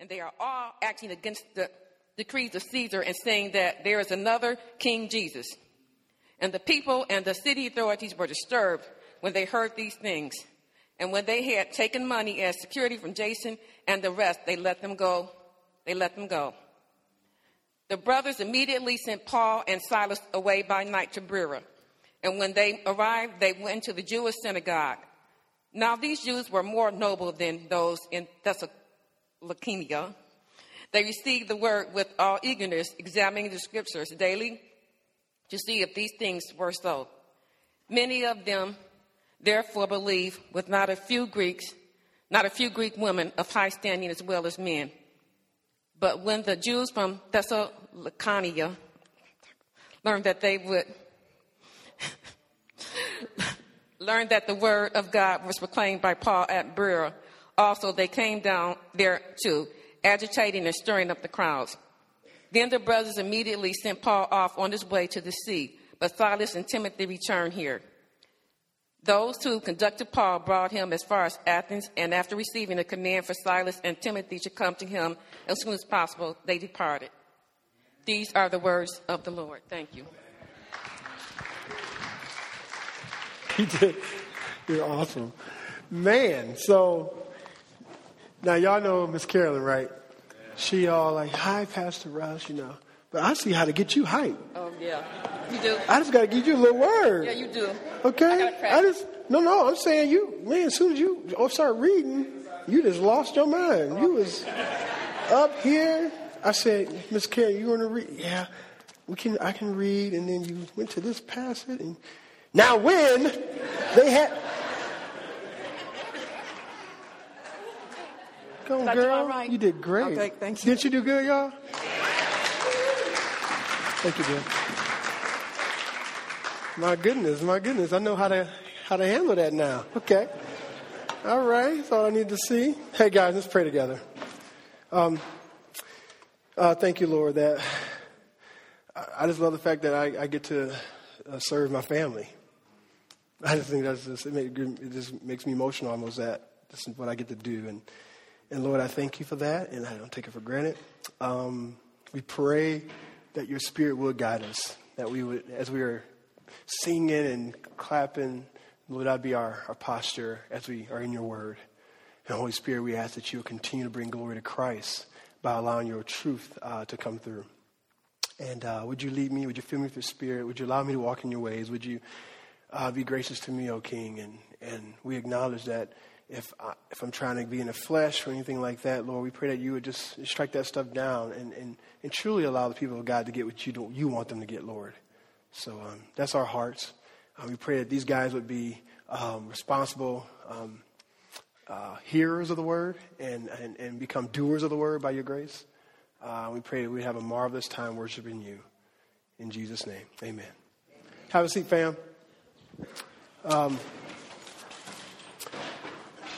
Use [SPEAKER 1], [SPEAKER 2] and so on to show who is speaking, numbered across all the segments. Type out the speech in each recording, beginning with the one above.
[SPEAKER 1] and they are all acting against the decrees of Caesar and saying that there is another King Jesus. And the people and the city authorities were disturbed when they heard these things. And when they had taken money as security from Jason and the rest, they let them go. They let them go. The brothers immediately sent Paul and Silas away by night to Berea. And when they arrived, they went to the Jewish synagogue. Now, these Jews were more noble than those in Thessalonica. They received the word with all eagerness, examining the scriptures daily to see if these things were so. Many of them therefore believed, with not a few Greeks, not a few Greek women of high standing as well as men. But when the Jews from Thessalonica learned that they would learned that the word of God was proclaimed by Paul at Berea, also they came down there too, agitating and stirring up the crowds. Then the brothers immediately sent Paul off on his way to the sea, but Silas and Timothy returned here. Those who conducted Paul brought him as far as Athens, and after receiving a command for Silas and Timothy to come to him as soon as possible, they departed. These are the words of the Lord. Thank you.
[SPEAKER 2] Did. You're awesome. Man, so now y'all know Miss Carolyn, right? She all like, hi, Pastor Russ, you know. But I see how to get you hype.
[SPEAKER 1] Oh, yeah. You do?
[SPEAKER 2] I just got to give you a little word.
[SPEAKER 1] Yeah, you do.
[SPEAKER 2] Okay? I, I just, no, no, I'm saying you, man, as soon as you oh, start reading, you just lost your mind. You was up here. I said, Miss Carolyn, you want to read? Yeah, we can. I can read. And then you went to this passage. And now, when they had, on, girl,
[SPEAKER 1] right?
[SPEAKER 2] you did great.
[SPEAKER 1] Okay, thank you.
[SPEAKER 2] Didn't you do good, y'all? Thank you, dear. My goodness, my goodness. I know how to how to handle that now. Okay. All right. That's all I need to see. Hey guys, let's pray together. Um, uh, thank you, Lord, that I just love the fact that I, I get to uh, serve my family. I just think that's just it, make, it just makes me emotional almost that this is what I get to do and and Lord, I thank you for that, and I don't take it for granted. Um, we pray that your Spirit will guide us, that we would, as we are singing and clapping, Lord, that be our, our posture as we are in your word. And Holy Spirit, we ask that you will continue to bring glory to Christ by allowing your truth uh, to come through. And uh, would you lead me? Would you fill me with your spirit? Would you allow me to walk in your ways? Would you uh, be gracious to me, O King? And, and we acknowledge that if, I, if I'm trying to be in the flesh or anything like that, Lord, we pray that you would just strike that stuff down and, and, and truly allow the people of God to get what you, do, you want them to get, Lord. So um, that's our hearts. Uh, we pray that these guys would be um, responsible um, uh, hearers of the word and, and, and, become doers of the word by your grace. Uh, we pray that we have a marvelous time worshiping you. In Jesus' name, amen. Have a seat, fam.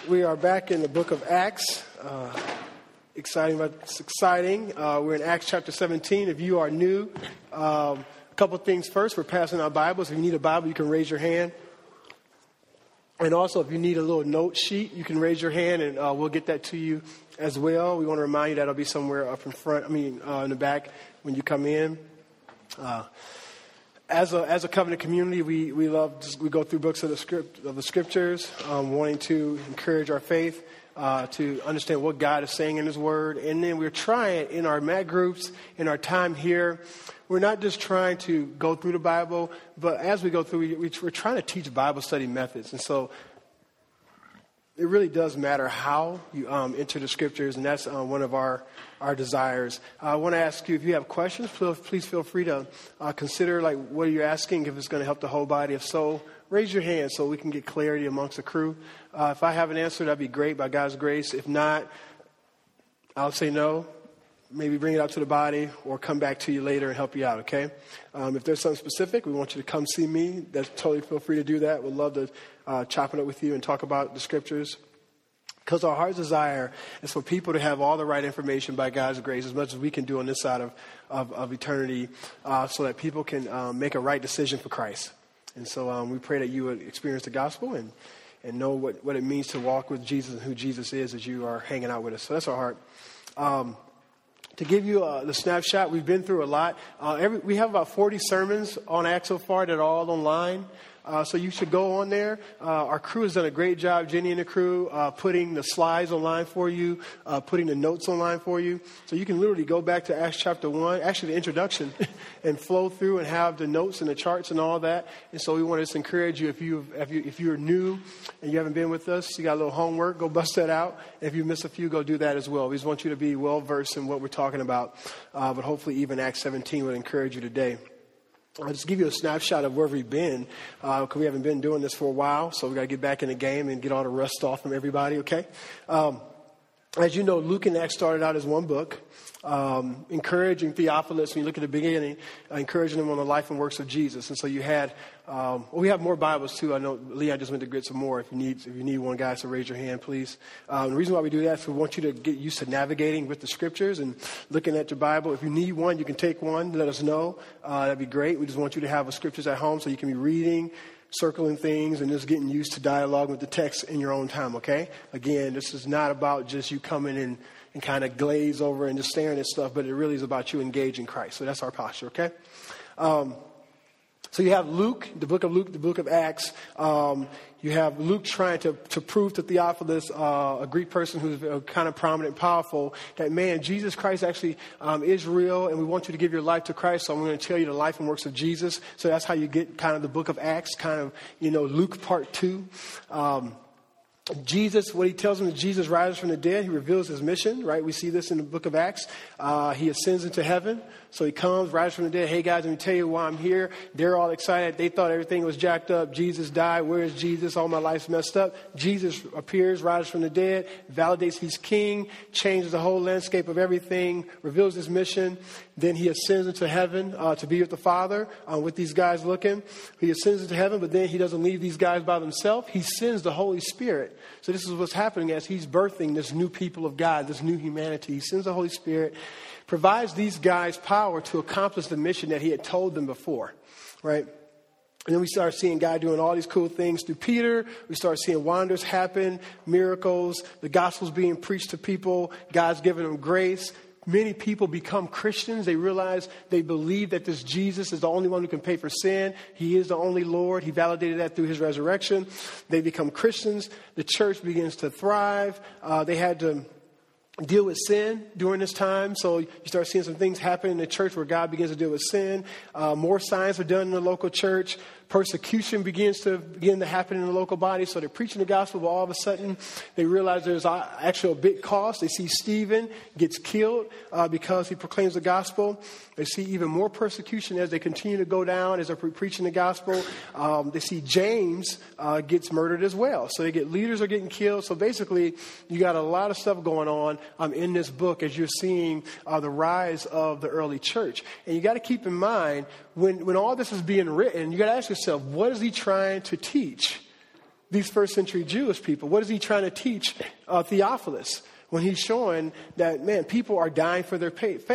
[SPEAKER 2] We are back in the book of Acts. Uh, exciting, but it's exciting. Uh, we're in Acts chapter 17. If you are new, um, a couple things first. We're passing out Bibles. If you need a Bible, you can raise your hand. And also, if you need a little note sheet, you can raise your hand and uh, we'll get that to you as well. We want to remind you that'll be somewhere up in front, I mean, uh, in the back when you come in. As a, as a covenant community, we, we love, we go through books of the, script, of the scriptures, um, wanting to encourage our faith, uh, to understand what God is saying in His Word. And then we're trying in our mat groups, in our time here, we're not just trying to go through the Bible, but as we go through, we, we're trying to teach Bible study methods. And so it really does matter how you um, enter the scriptures, and that's um, one of our, our desires. Uh, I want to ask you if you have questions, please feel free to uh, consider like what you're asking, if it's going to help the whole body. If so, raise your hand so we can get clarity amongst the crew. Uh, if I have an answer, that'd be great by God's grace. If not, I'll say no. Maybe bring it out to the body or come back to you later and help you out, okay? Um, if there's something specific, we want you to come see me. That's totally feel free to do that. We'd love to uh, chop it up with you and talk about the scriptures. Because our heart's desire is for people to have all the right information by God's grace, as much as we can do on this side of, of, of eternity, uh, so that people can um, make a right decision for Christ. And so um, we pray that you would experience the gospel and, and know what, what it means to walk with Jesus and who Jesus is as you are hanging out with us. So that's our heart. To give you uh, the snapshot, we've been through a lot. Uh, every, we have about 40 sermons on Acts so far that are all online. Uh, so you should go on there. Uh, our crew has done a great job, Jenny and the crew, uh, putting the slides online for you, uh, putting the notes online for you. So you can literally go back to Acts chapter 1, actually the introduction, and flow through and have the notes and the charts and all that. And so we want to just encourage you if, you, if, you, if you're new and you haven't been with us, you got a little homework, go bust that out. If you miss a few, go do that as well. We just want you to be well versed in what we're talking about. Uh, but hopefully even Acts 17 would encourage you today. I'll just give you a snapshot of where we've been because uh, we haven't been doing this for a while, so we've got to get back in the game and get all the rust off from everybody. Okay. Um, as you know, Luke and Acts started out as one book, um, encouraging Theophilus, when you look at the beginning, uh, encouraging him on the life and works of Jesus. And so you had, um, well, we have more Bibles too. I know Leon just went to get some more. If you need, if you need one, guys, so raise your hand, please. Um, the reason why we do that is we want you to get used to navigating with the scriptures and looking at your Bible. If you need one, you can take one. Let us know. Uh, that'd be great. We just want you to have the scriptures at home so you can be reading, circling things and just getting used to dialogue with the text in your own time, okay? Again, this is not about just you coming in and kind of glaze over and just staring at stuff, but it really is about you engaging Christ. So that's our posture, okay? Um, so you have Luke, the book of Luke, the book of Acts. Um, you have Luke trying to, to prove to Theophilus, uh, a Greek person who's uh, kind of prominent and powerful, that man, Jesus Christ actually um, is real, and we want you to give your life to Christ. So I'm going to tell you the life and works of Jesus. So that's how you get kind of the book of Acts, kind of, you know, Luke part two. Um, Jesus, what he tells him is Jesus rises from the dead. He reveals his mission, right? We see this in the book of Acts. Uh, he ascends into heaven. So he comes, rises from the dead. Hey guys, let me tell you why I'm here. They're all excited. They thought everything was jacked up. Jesus died. Where is Jesus? All my life's messed up. Jesus appears, rises from the dead, validates he's king, changes the whole landscape of everything, reveals his mission. Then he ascends into heaven uh, to be with the Father, uh, with these guys looking. He ascends into heaven, but then he doesn't leave these guys by themselves. He sends the Holy Spirit. So this is what's happening as he's birthing this new people of God, this new humanity. He sends the Holy Spirit provides these guys power to accomplish the mission that he had told them before, right? And then we start seeing God doing all these cool things through Peter. We start seeing wonders happen, miracles, the gospel's being preached to people, God's giving them grace. Many people become Christians. They realize they believe that this Jesus is the only one who can pay for sin. He is the only Lord. He validated that through his resurrection. They become Christians. The church begins to thrive. Uh, they had to deal with sin during this time. So you start seeing some things happen in the church where God begins to deal with sin. Uh, more signs are done in the local church persecution begins to begin to happen in the local body. So they're preaching the gospel, but all of a sudden they realize there's actually a big cost. They see Stephen gets killed uh, because he proclaims the gospel. They see even more persecution as they continue to go down as they're pre- preaching the gospel. Um, they see James uh, gets murdered as well. So they get leaders are getting killed. So basically, you got a lot of stuff going on um, in this book as you're seeing uh, the rise of the early church. And you got to keep in mind when, when all this is being written, you got to ask yourself, what is he trying to teach these first century Jewish people? What is he trying to teach uh, Theophilus? When he's showing that, man, people are dying for their faith.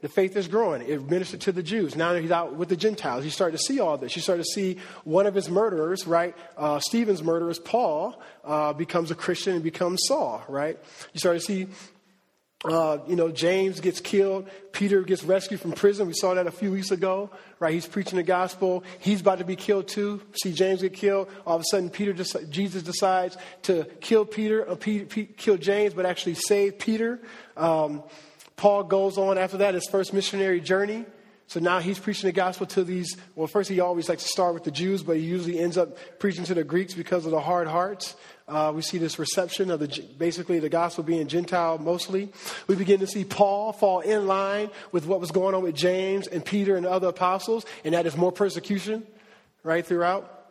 [SPEAKER 2] The faith is growing. It ministered to the Jews. Now that he's out with the Gentiles, you start to see all this. You start to see one of his murderers, right? Uh, Stephen's murderers, Paul, uh, becomes a Christian and becomes Saul, right? You start to see uh, you know, James gets killed. Peter gets rescued from prison. We saw that a few weeks ago, right? He's preaching the gospel. He's about to be killed too. See James get killed. All of a sudden, Peter, Jesus decides to kill Peter, uh, kill James, but actually save Peter. Um, Paul goes on after that his first missionary journey. So now he's preaching the gospel to these. Well, first he always likes to start with the Jews, but he usually ends up preaching to the Greeks because of the hard hearts. Uh, we see this reception of the basically the gospel being Gentile mostly. We begin to see Paul fall in line with what was going on with James and Peter and the other apostles, and that is more persecution, right throughout.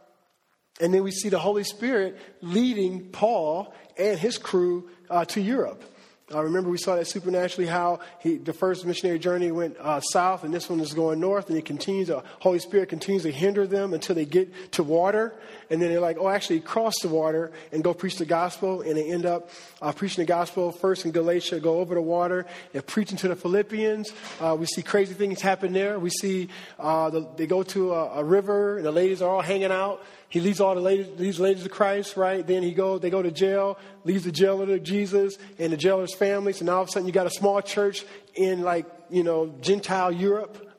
[SPEAKER 2] And then we see the Holy Spirit leading Paul and his crew uh, to Europe. Uh, remember, we saw that supernaturally how he, the first missionary journey went uh, south, and this one is going north, and he continues. The Holy Spirit continues to hinder them until they get to water, and then they're like, "Oh, actually, cross the water and go preach the gospel." And they end up uh, preaching the gospel first in Galatia, go over the water, and preaching to the Philippians. Uh, we see crazy things happen there. We see uh, the, they go to a, a river, and the ladies are all hanging out He leads all the ladies, these ladies to Christ, right? Then he go, they go to jail, leads the jailer to Jesus and the jailer's family. So now all of a sudden you got a small church in like, you know, Gentile Europe.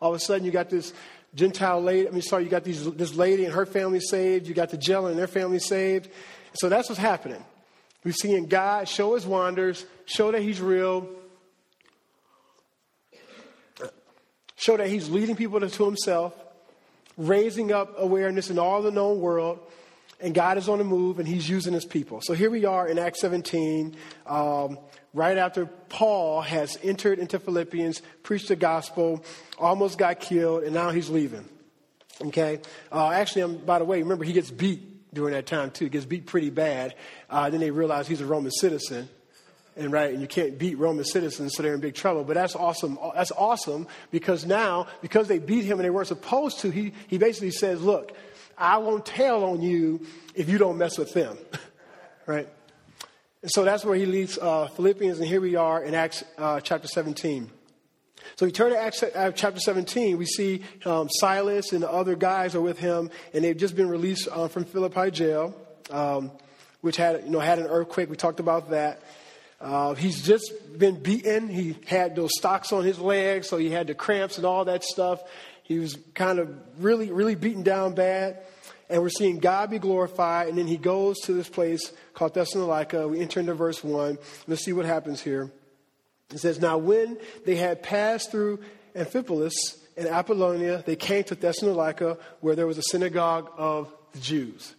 [SPEAKER 2] All of a sudden you got this Gentile lady, I mean, sorry, you got these, this lady and her family saved. You got the jailer and their family saved. So that's what's happening. We're seeing God show his wonders, show that he's real, show that he's leading people to himself raising up awareness in all the known world. And God is on the move and he's using his people. So here we are in Acts 17, um, right after Paul has entered into Philippians, preached the gospel, almost got killed, and now he's leaving. Okay? Uh, actually, um, by the way, remember, he gets beat during that time too. He gets beat pretty bad. Uh, then they realize he's a Roman citizen and right, and you can't beat Roman citizens, so they're in big trouble. But that's awesome. That's awesome because now, because they beat him and they weren't supposed to, he, he basically says, Look, I won't tell on you if you don't mess with them. right? And so that's where he leads uh, Philippians, and here we are in Acts uh, chapter 17. So we turn to Acts uh, chapter 17. We see um, Silas and the other guys are with him, and they've just been released uh, from Philippi jail, um, which had, you know, had an earthquake. We talked about that. Uh, he's just been beaten. He had those stocks on his legs, so he had the cramps and all that stuff. He was kind of really, really beaten down bad. And we're seeing God be glorified. And then he goes to this place called Thessalonica. We enter into verse 1. Let's see what happens here. It says, Now when they had passed through Amphipolis and Apollonia, they came to Thessalonica, where there was a synagogue of the Jews.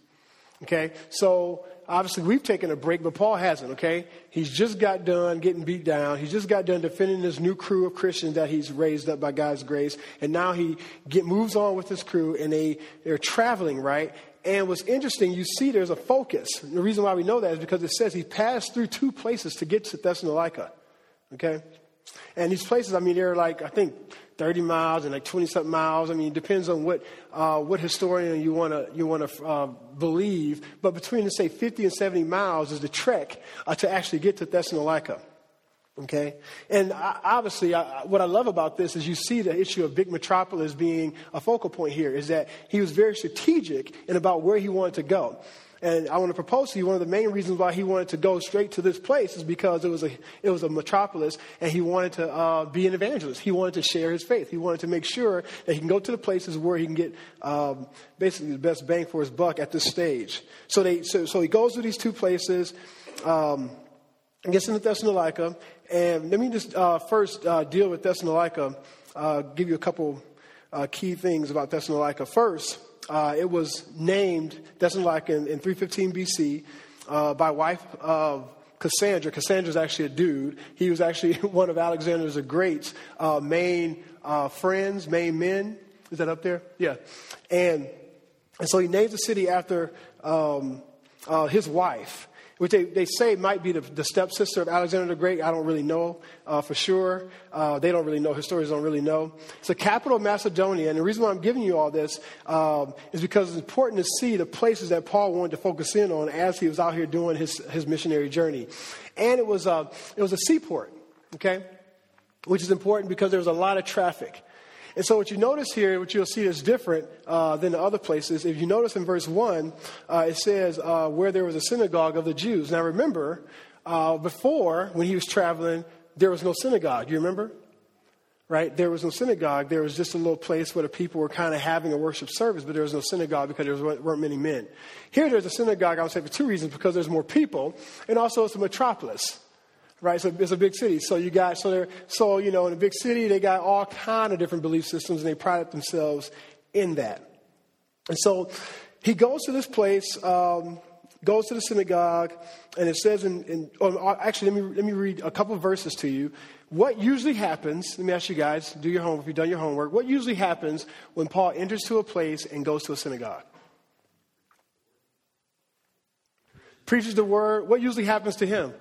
[SPEAKER 2] Okay, so obviously we've taken a break, but Paul hasn't, okay? He's just got done getting beat down. He's just got done defending this new crew of Christians that he's raised up by God's grace. And now he get, moves on with his crew and they, they're traveling, right? And what's interesting, you see there's a focus. The reason why we know that is because it says he passed through two places to get to Thessalonica, okay? And these places, I mean, they're like, I think 30 miles and like 20 something miles. I mean, it depends on what, uh, what historian you want to you wanna, uh, believe. But between, say, 50 and 70 miles is the trek uh, to actually get to Thessalonica. Okay? And obviously, I, what I love about this is you see the issue of big metropolis being a focal point here, is that he was very strategic in about where he wanted to go. And I want to propose to you one of the main reasons why he wanted to go straight to this place is because it was a, it was a metropolis and he wanted to uh, be an evangelist. He wanted to share his faith. He wanted to make sure that he can go to the places where he can get um, basically the best bang for his buck at this stage. So, they, so, so he goes to these two places um, gets into Thessalonica. And let me just uh, first uh, deal with Thessalonica, uh, give you a couple uh, key things about Thessalonica. First, uh, it was named Thessalonica in, in 315 BC uh, by wife of Cassandra. Cassandra's actually a dude. He was actually one of Alexander the Great's uh, main uh, friends, main men. Is that up there? Yeah. And, and so he named the city after um, uh, his wife which they, they say might be the, the stepsister of Alexander the Great. I don't really know uh, for sure. Uh, they don't really know. Historians don't really know. It's the capital of Macedonia. And the reason why I'm giving you all this um, is because it's important to see the places that Paul wanted to focus in on as he was out here doing his, his missionary journey. And it was, uh, it was a seaport, okay? Which is important because there was a lot of traffic. And so, what you notice here, what you'll see is different uh, than the other places. If you notice in verse 1, uh, it says, uh, where there was a synagogue of the Jews. Now, remember, uh, before, when he was traveling, there was no synagogue. You remember? Right? There was no synagogue. There was just a little place where the people were kind of having a worship service, but there was no synagogue because there weren't many men. Here, there's a synagogue, I would say, for two reasons because there's more people, and also it's a metropolis right? So it's a big city. So you got so they're so you know in a big city they got all kind of different belief systems and they pride themselves in that. And so he goes to this place, um, goes to the synagogue, and it says in, in oh, actually let me let me read a couple verses to you. What usually happens? Let me ask you guys: Do your homework. If you've done your homework, what usually happens when Paul enters to a place and goes to a synagogue? Preaches the word. What usually happens to him?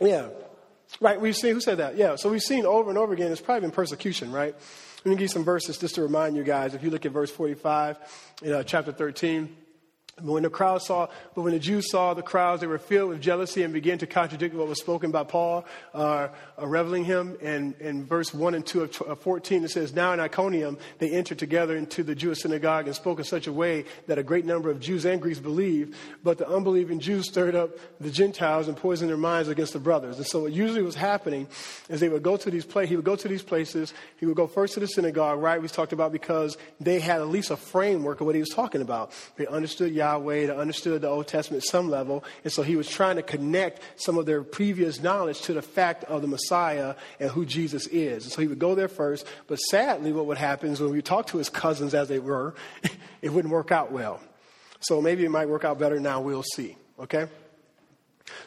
[SPEAKER 2] Yeah. Right, we've seen, who said that? Yeah, so we've seen over and over again, it's probably been persecution, right? Let me give you some verses just to remind you guys. If you look at verse 45 in uh, chapter 13, But when the crowd saw, but when the Jews saw the crowds, they were filled with jealousy and began to contradict what was spoken by Paul, uh, uh, reveling him. And in verse 1 and 2 of 14, it says, Now in Iconium, they entered together into the Jewish synagogue and spoke in such a way that a great number of Jews and Greeks believed. But the unbelieving Jews stirred up the Gentiles and poisoned their minds against the brothers. And so what usually was happening is they would go to these places, he would go to these places, he would go first to the synagogue, right? We talked about because they had at least a framework of what he was talking about. They understood Yahweh, they understood the Old Testament at some level, and so he was trying to connect some of their previous knowledge to the fact of the Messiah and who Jesus is. And so he would go there first, but sadly, what would happen is when we talk to his cousins as they were, it wouldn't work out well. So maybe it might work out better now, we'll see, okay?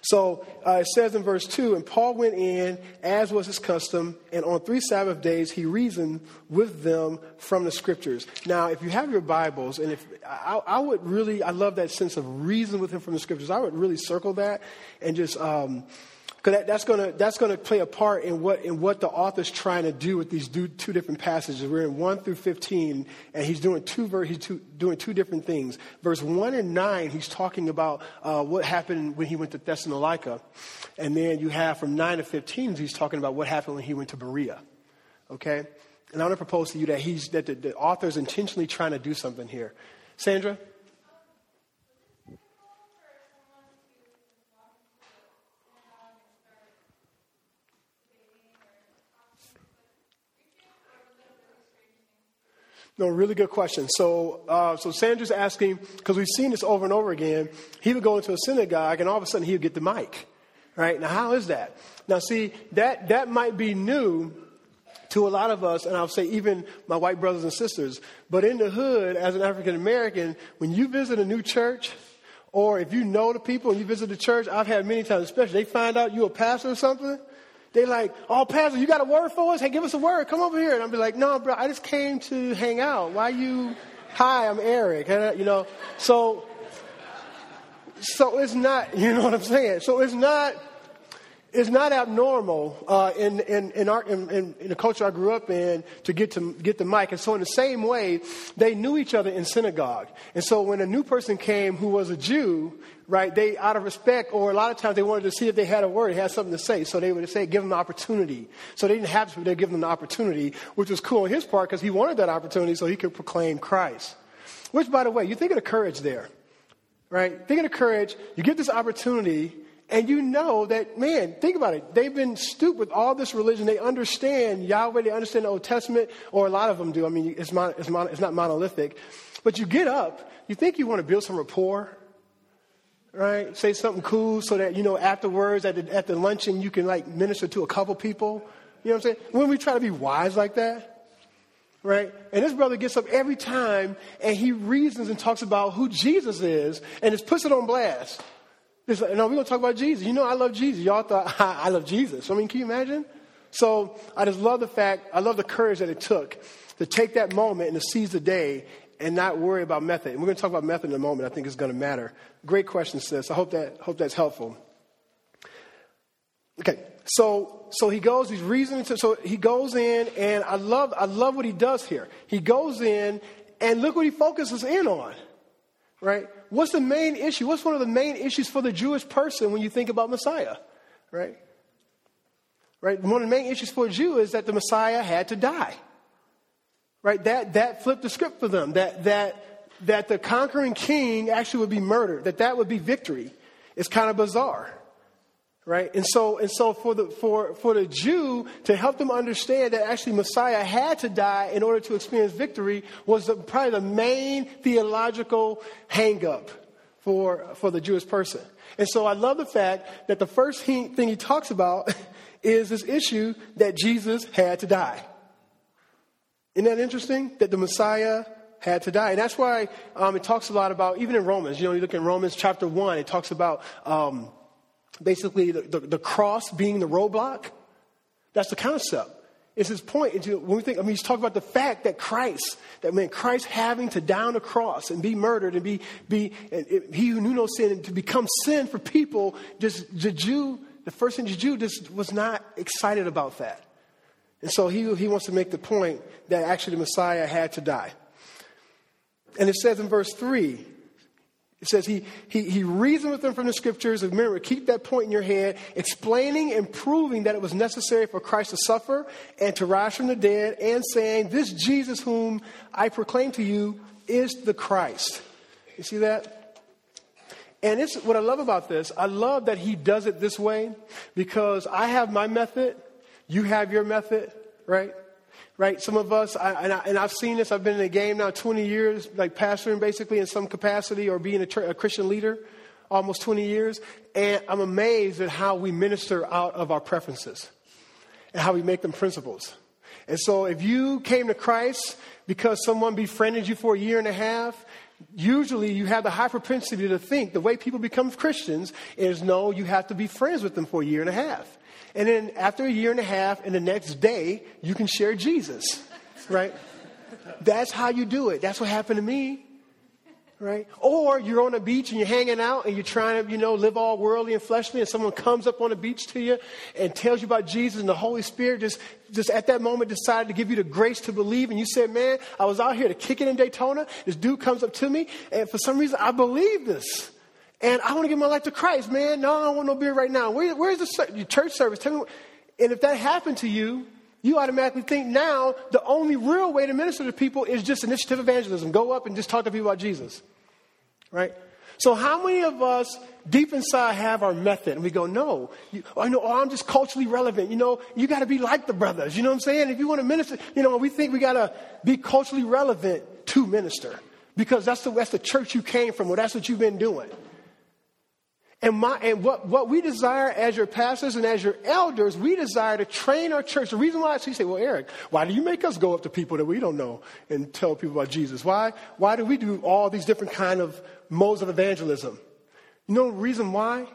[SPEAKER 2] So uh, it says in verse 2 And Paul went in, as was his custom, and on three Sabbath days he reasoned with them from the scriptures. Now, if you have your Bibles, and if I, I would really, I love that sense of reason with him from the scriptures, I would really circle that and just. Um, because that, that's going to that's going to play a part in what in what the author's trying to do with these two, different passages. We're in one through fifteen, and he's doing two ver- he's two, doing two different things. Verse one and nine, he's talking about uh, what happened when he went to Thessalonica, and then you have from nine to fifteen, he's talking about what happened when he went to Berea. Okay, and I want to propose to you that he's that the, the author is intentionally trying to do something here. Sandra. No, really good question. So, uh, so Sandra's asking because we've seen this over and over again. He would go into a synagogue, and all of a sudden he would get the mic. Right now, how is that? Now, see that that might be new to a lot of us, and I'll say even my white brothers and sisters. But in the hood, as an African American, when you visit a new church, or if you know the people and you visit the church, I've had many times, especially they find out you're a pastor or something, they like, oh, Pastor, you got a word for us? Hey, give us a word. Come over here. And I'll be like, no, bro, I just came to hang out. Why you? Hi, I'm Eric. You know, so, so it's not, you know what I'm saying? So it's not, it's not abnormal uh, in, in, in, our, in, in, the culture I grew up in to get to get the mic. And so, in the same way, they knew each other in synagogue. And so, when a new person came who was a Jew, right, they, out of respect, or a lot of times they wanted to see if they had a word, had something to say. So they would say, give them an opportunity. So they didn't have to, they'd give them an opportunity, which was cool on his part because he wanted that opportunity so he could proclaim Christ. Which, by the way, you think of the courage there, right? Think of the courage. You get this opportunity and you know that, man, think about it. They've been stooped with all this religion. They understand Yahweh. They understand the Old Testament, or a lot of them do. I mean, it's, mon- it's, mon- it's not monolithic. But you get up, you think you want to build some rapport, right? Say something cool so that, you know, afterwards at the, at the luncheon, you can like minister to a couple people. You know what I'm saying? When we try to be wise like that, right? And this brother gets up every time and he reasons and talks about who Jesus is and just puts it on blast. It's like, no, we're going to talk about Jesus. You know, I love Jesus. Y'all thought I love Jesus. I mean, can you imagine? So I just love the fact, I love the courage that it took to take that moment and to seize the day and not worry about method. And we're going to talk about method in a moment. I think it's going to matter. Great question, sis. I hope that hope that's helpful. Okay, so so he goes. He's reasoning. To, so he goes in, and I love I love what he does here. He goes in, and look what he focuses in on. Right? What's the main issue? What's one of the main issues for the Jewish person when you think about Messiah? Right? Right? One of the main issues for a Jew is that the Messiah had to die. Right? That, that flipped the script for them. That, that, that the conquering king actually would be murdered. That that would be victory. It's kind of bizarre. Right? And so, and so for the, for, for the Jew to help them understand that actually Messiah had to die in order to experience victory was the, probably the main theological hangup for, for the Jewish person. And so I love the fact that the first thing he talks about is this issue that Jesus had to die. Isn't that interesting? That the Messiah had to die. And that's why um, it talks a lot about, even in Romans, you know, you look in Romans chapter 1, it talks about um, basically the, the, the, cross being the roadblock. That's the concept. It's his point. It's, when we think, I mean, he's talking about the fact that Christ, that man, Christ having to down the cross and be murdered and be, be and it, he who knew no sin, to become sin for people, just the Jew, the first century Jew just was not excited about that. And so he, he wants to make the point that actually the Messiah had to die. And it says in verse 3, It says he, he, he reasoned with them from the scriptures. Remember, keep that point in your head, explaining and proving that it was necessary for Christ to suffer and to rise from the dead, and saying, This Jesus whom I proclaim to you is the Christ. You see that? And it's what I love about this. I love that he does it this way because I have my method, you have your method, right? Right? Some of us, I, and, I, have seen this, I've been in the game now 20 years, like pastoring basically in some capacity or being a, a Christian leader almost 20 years. And I'm amazed at how we minister out of our preferences and how we make them principles. And so if you came to Christ because someone befriended you for a year and a half, usually you have the high propensity to think the way people become Christians is no, you have to be friends with them for a year and a half. And then after a year and a half, and the next day, you can share Jesus, right? That's how you do it. That's what happened to me, right? Or you're on a beach and you're hanging out and you're trying to, you know, live all worldly and fleshly, and someone comes up on the beach to you and tells you about Jesus, and the Holy Spirit just, just at that moment decided to give you the grace to believe. And you said, Man, I was out here to kick it in Daytona. This dude comes up to me, and for some reason, I believe this. And I want to give my life to Christ, man. No, I don't want no beer right now. Where, where's the church service? Tell me. What, and if that happened to you, you automatically think now the only real way to minister to people is just initiative evangelism. Go up and just talk to people about Jesus. Right? So, how many of us deep inside have our method? And we go, no, you, oh, know, oh, I'm just culturally relevant. You know, you got to be like the brothers. You know what I'm saying? If you want to minister, you know, we think we got to be culturally relevant to minister because that's the, that's the church you came from, or that's what you've been doing. And, my, and what, what we desire as your pastors and as your elders, we desire to train our church. The reason why, so you say, well, Eric, why do you make us go up to people that we don't know and tell people about Jesus? Why, why do we do all these different kind of modes of evangelism? You know the reason why?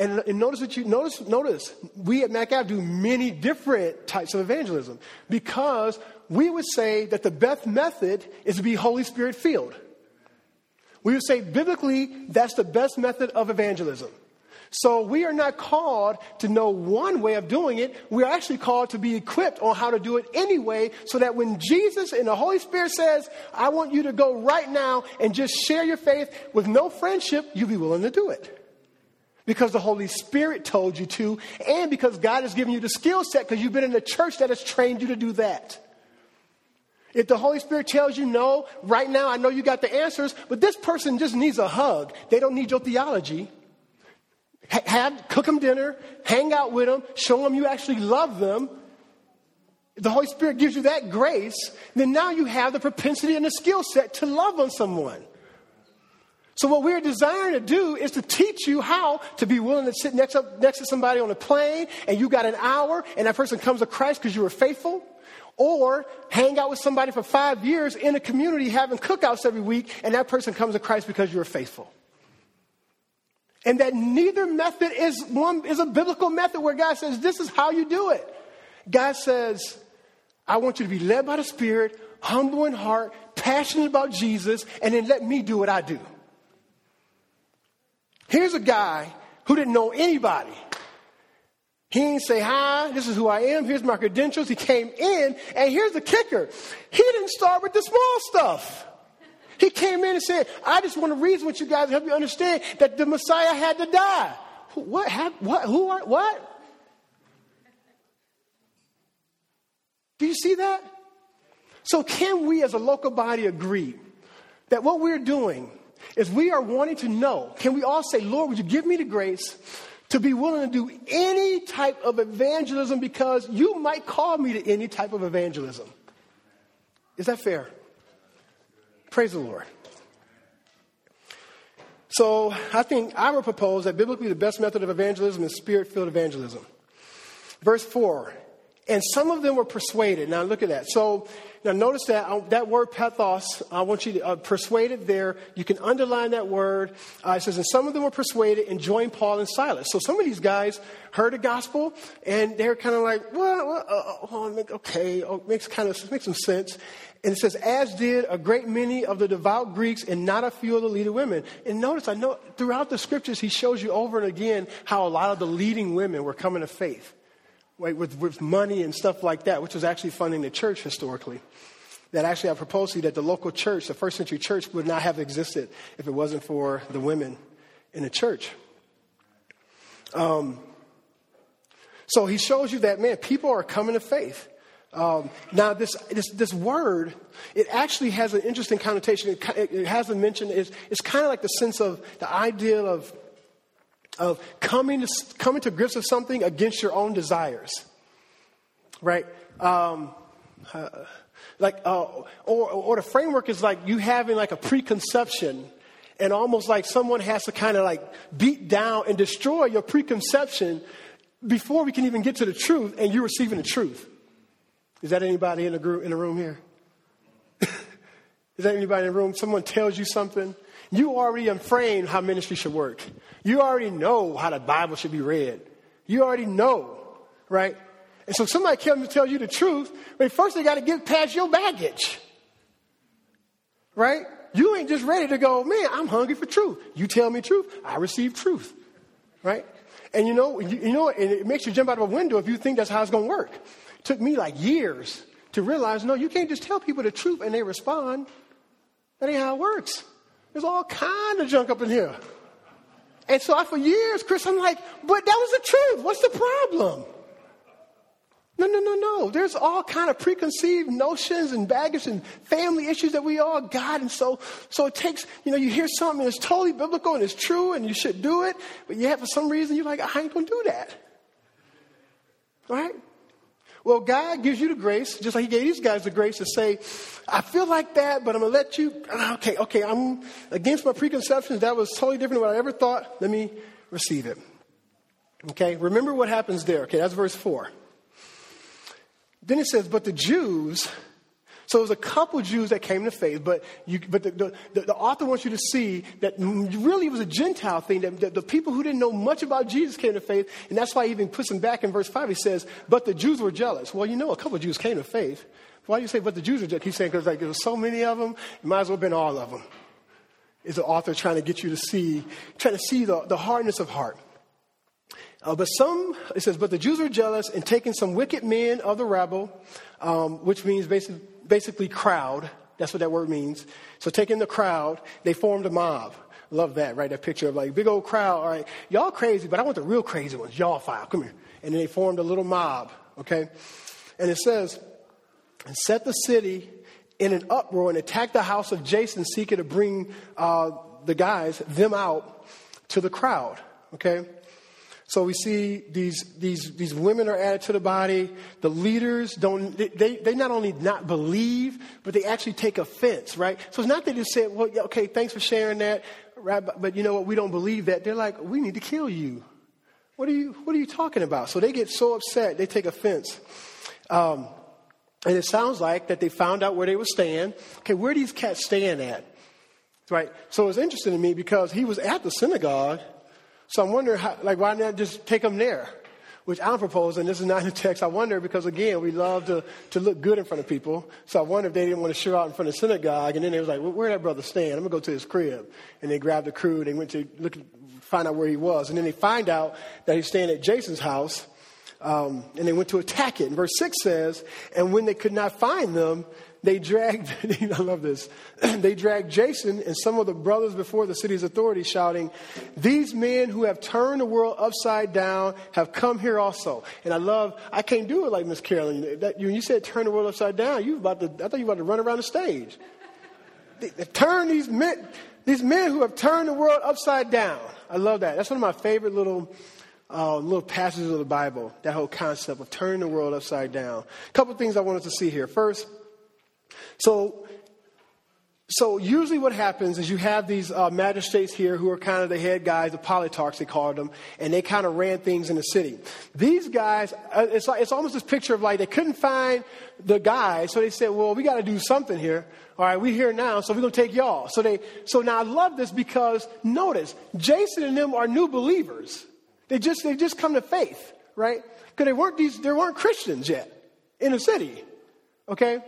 [SPEAKER 2] And, and notice that you notice, notice, we at MacAv do many different types of evangelism because we would say that the best method is to be Holy Spirit filled. We would say biblically, that's the best method of evangelism. So we are not called to know one way of doing it. We're actually called to be equipped on how to do it anyway, so that when Jesus and the Holy Spirit says, I want you to go right now and just share your faith with no friendship, you'll be willing to do it. Because the Holy Spirit told you to, and because God has given you the skill set because you've been in a church that has trained you to do that. If the Holy Spirit tells you no, right now I know you got the answers, but this person just needs a hug. They don't need your theology. Have, cook them dinner, hang out with them, show them you actually love them. If the Holy Spirit gives you that grace, then now you have the propensity and the skill set to love on someone. So what we're desiring to do is to teach you how to be willing to sit next, up, next to somebody on a plane and you got an hour and that person comes to Christ because you were faithful or hang out with somebody for five years in a community having cookouts every week, and that person comes to Christ because you're faithful. And that neither method is one is a biblical method where God says, This is how you do it. God says, I want you to be led by the Spirit, humble in heart, passionate about Jesus, and then let me do what I do. Here's a guy who didn't know anybody. He didn't say, Hi, this is who I am. Here's my credentials. He came in, and here's the kicker he didn't start with the small stuff. He came in and said, I just want to reason with you guys and help you understand that the Messiah had to die. What? What? Who are? What? Do you see that? So, can we as a local body agree that what we're doing is we are wanting to know? Can we all say, Lord, would you give me the grace to be willing to do any type of evangelism because you might call me to any type of evangelism. Is that fair? Praise the Lord. So I think I would propose that biblically the best method of evangelism is spirit filled evangelism. Verse 4 and some of them were persuaded. Now look at that. So now notice that uh, that word pathos. I want you to uh, persuaded there. You can underline that word. Uh, it says, and some of them were persuaded and joined Paul and Silas. So some of these guys heard the gospel and they're kind of like, well, well uh, oh, okay, oh, makes kind of makes some sense. And it says, as did a great many of the devout Greeks and not a few of the leading women. And notice, I know throughout the scriptures, he shows you over and again how a lot of the leading women were coming to faith right, with, with money and stuff like that, which was actually funding the church historically. that actually I propose to you that the local church, the first century church, would not have existed if it wasn't for the women in the church. Um, so he shows you that, man, people are coming to faith. Um, now, this, this, this word, it actually has an interesting connotation. It, it has a mention, it's, it's kind of like the sense of the idea of, of coming, to, coming to grips with something against your own desires. Right? Um, uh, like, uh, or, or the framework is like you having like a preconception and almost like someone has to kind of like beat down and destroy your preconception before we can even get to the truth and you're receiving the truth. Is that anybody in the group in the room here? Is that anybody in the room? Someone tells you something. You already framed how ministry should work. You already know how the Bible should be read. You already know, right? And so somebody comes to tell you the truth, but first they got to get past your baggage. Right? You ain't just ready to go, man, I'm hungry for truth. You tell me truth, I receive truth. Right? And you know, you, you know, and it makes you jump out of a window if you think that's how it's going to work. It took me like years to realize, no, you can't just tell people the truth and they respond. That ain't how it works. There's all kind of junk up in here. And so I, for years, Chris, I'm like, but that was the truth. What's the problem? No, no, no, no. There's all kind of preconceived notions and baggage and family issues that we all got. And so, so it takes, you know, you hear something that's totally biblical and it's true and you should do it, but yet for some reason you're like, I ain't going to do that. Right? Well, God gives you the grace, just like He gave these guys the grace to say, I feel like that, but I'm going to let you, okay, okay, I'm against my preconceptions. That was totally different than what I ever thought. Let me receive it. Okay, remember what happens there. Okay, that's verse 4. Then it says, but the Jews, so was a couple Jews that came to faith, but, you, but the, the, the, author wants you to see that really it was a Gentile thing, that, that, the people who didn't know much about Jesus came to faith, and that's why he even puts them back in verse 5. He says, but the Jews were jealous. Well, you know, a couple Jews came to faith. Why do you say, but the Jews are jealous? He's saying, because like, there were so many of them, it might as well have been all of them. Is the author trying to get you to see, trying to see the, the hardness of heart. Uh, but some, it says, but the Jews were jealous and taking some wicked men of the rabble, um, which means basically, basically crowd. That's what that word means. So taking the crowd, they formed a mob. Love that, right? That picture of like big old crowd. All right, y'all crazy, but I want the real crazy ones. Y'all file, come here. And then they formed a little mob, okay? And it says, and set the city in an uproar and attacked the house of Jason, seeking to bring uh, the guys, them out to the crowd, okay? So we see these, these, these women are added to the body. The leaders don't, they, they not only not believe, but they actually take offense, right? So it's not that they just say, well, okay, thanks for sharing that, but you know what, we don't believe that. They're like, we need to kill you. What are you, what are you talking about? So they get so upset, they take offense. Um, and it sounds like that they found out where they were staying. Okay, where are these cats staying at? Right? So it's interesting to me because he was at the synagogue so I'm wondering, how, like, why not just take them there? Which I'm proposing, this is not in the text. I wonder because, again, we love to, to look good in front of people. So I wonder if they didn't want to show out in front of the synagogue. And then they was like, well, where that brother stand? I'm going to go to his crib. And they grabbed the crew. And they went to look, find out where he was. And then they find out that he's staying at Jason's house. Um, and they went to attack it. And verse 6 says, And when they could not find them, they dragged, I love this, they dragged Jason and some of the brothers before the city's authorities, shouting, These men who have turned the world upside down have come here also. And I love, I can't do it like Miss Carolyn. That, when you said turn the world upside down, you about to, I thought you were about to run around the stage. They, they turn these men, these men who have turned the world upside down. I love that. That's one of my favorite little uh, little passages of the Bible, that whole concept of turning the world upside down. A couple things I wanted to see here. First, so, so usually what happens is you have these uh, magistrates here who are kind of the head guys, the politarchs they called them, and they kind of ran things in the city. These guys, uh, it's like it's almost this picture of like they couldn't find the guys, so they said, "Well, we got to do something here. All right, we're here now, so we're gonna take y'all." So they, so now I love this because notice Jason and them are new believers. They just they just come to faith, right? Because they weren't these they weren't Christians yet in the city. Okay,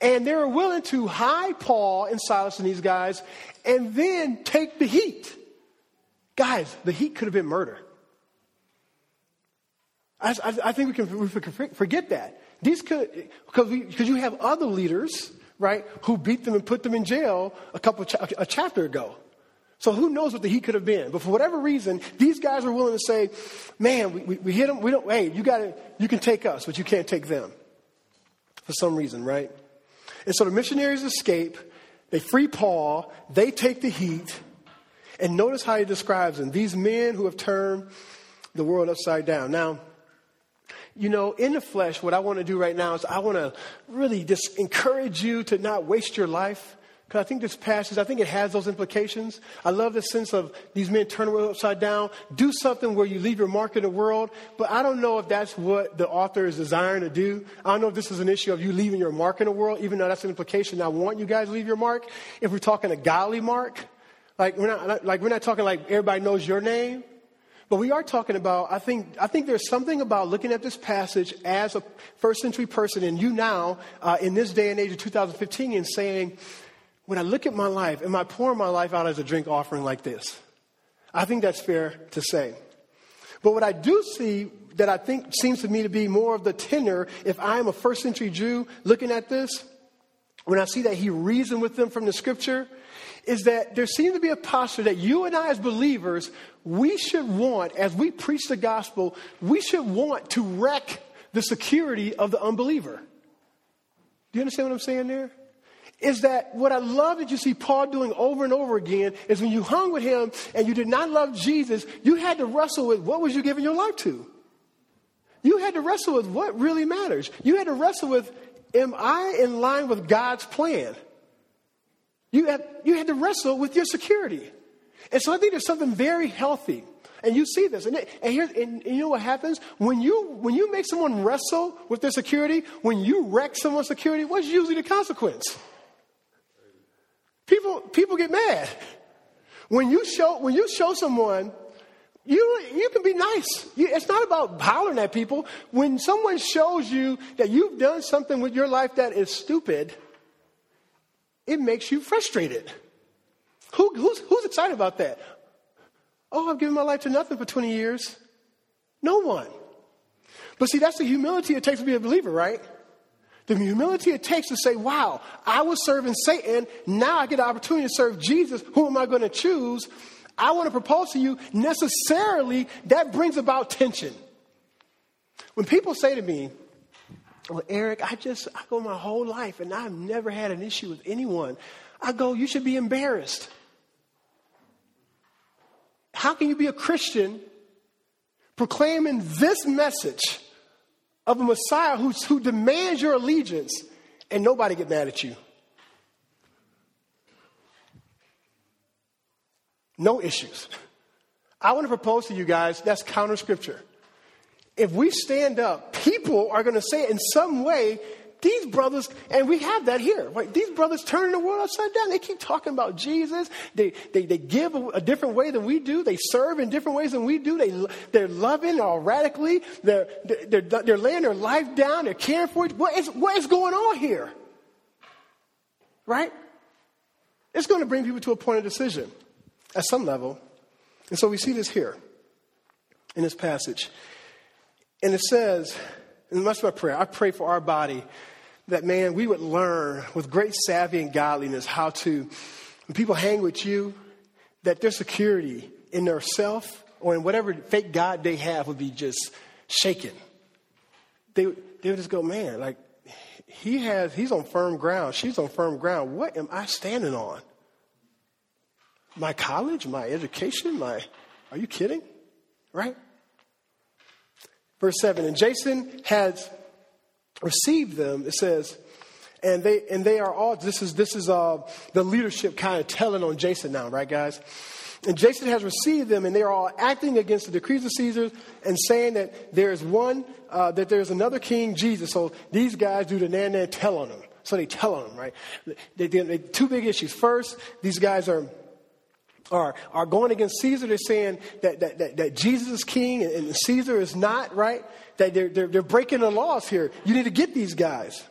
[SPEAKER 2] and they were willing to hide Paul and Silas and these guys and then take the heat. Guys, the heat could have been murder. I, I, I think we can, we can forget that. These could, because, you have other leaders right, who beat them and put them in jail a couple cha- a chapter ago. So who knows what the heat could have been? But for whatever reason, these guys were willing to say, "Man, we, we, we hit them. We don't. Hey, you got to. You can take us, but you can't take them." For some reason, right? And so the missionaries escape. They free Paul. They take the heat. And notice how he describes them. These men who have turned the world upside down. Now, you know, in the flesh, what I want to do right now is I want to really just encourage you to not waste your life. Because I think this passage, I think it has those implications. I love the sense of these men turn the world upside down. Do something where you leave your mark in the world. But I don't know if that's what the author is desiring to do. I don't know if this is an issue of you leaving your mark in the world, even though that's an implication. I want you guys to leave your mark. If we're talking a godly mark, like we're not, like we're not talking like everybody knows your name. But we are talking about, I think, I think there's something about looking at this passage as a first century person and you now, uh, in this day and age of 2015, and saying, when I look at my life, am I pouring my life out as a drink offering like this? I think that's fair to say. But what I do see that I think seems to me to be more of the tenor, if I am a first century Jew looking at this, when I see that he reasoned with them from the scripture, is that there seems to be a posture that you and I, as believers, we should want, as we preach the gospel, we should want to wreck the security of the unbeliever. Do you understand what I'm saying there? Is that what I love that you see Paul doing over and over again is when you hung with him and you did not love Jesus, you had to wrestle with what was you giving your life to? You had to wrestle with what really matters. You had to wrestle with, am I in line with God's plan? You had, you had to wrestle with your security. And so I think there's something very healthy. And you see this. And, it, and, here, and, and you know what happens? When you, when you make someone wrestle with their security, when you wreck someone's security, what's usually the consequence? People, people get mad. When you show, when you show someone, you, you can be nice. You, it's not about hollering at people. When someone shows you that you've done something with your life that is stupid, it makes you frustrated. Who, who's, who's excited about that? Oh, I've given my life to nothing for 20 years. No one. But see, that's the humility it takes to be a believer, right? The humility it takes to say, wow, I was serving Satan. Now I get the opportunity to serve Jesus. Who am I going to choose? I want to propose to you. Necessarily, that brings about tension. When people say to me, well, Eric, I just, I go my whole life and I've never had an issue with anyone. I go, you should be embarrassed. How can you be a Christian proclaiming this message of a Messiah who, who demands your allegiance and nobody get mad at you? No issues. I want to propose to you guys that's counter scripture if we stand up, people are going to say in some way, these brothers, and we have that here, right? These brothers turning the world upside down. They keep talking about Jesus. They, they, they give a, a, different way than we do. They serve in different ways than we do. They, they're loving all radically. They're, they're, they're laying their life down. They're caring for it. What is, what is going on here? Right? It's going to bring people to a point of decision at some level. And so we see this here in this passage. And it says, and that's my prayer. I pray for our body that, man, we would learn with great savvy and godliness how to, when people hang with you, that their security in their self or in whatever fake God they have would be just shaken. They, they would just go, man, like, he has, he's on firm ground. She's on firm ground. What am I standing on? My college, my education, my, are you kidding? Right? Verse 7 And Jason has received them, it says, and they and they are all this is this is uh, the leadership kind of telling on Jason now, right, guys? And Jason has received them, and they are all acting against the decrees of Caesar and saying that there is one, uh, that there is another king, Jesus. So these guys do the nan nan tell on him. So they tell on him, right? They, they, they, two big issues. First, these guys are are, are going against Caesar. They're saying that, that, that, that Jesus is king and, Caesar is not, right? That they're, they're, they're breaking the laws here. You need to get these guys.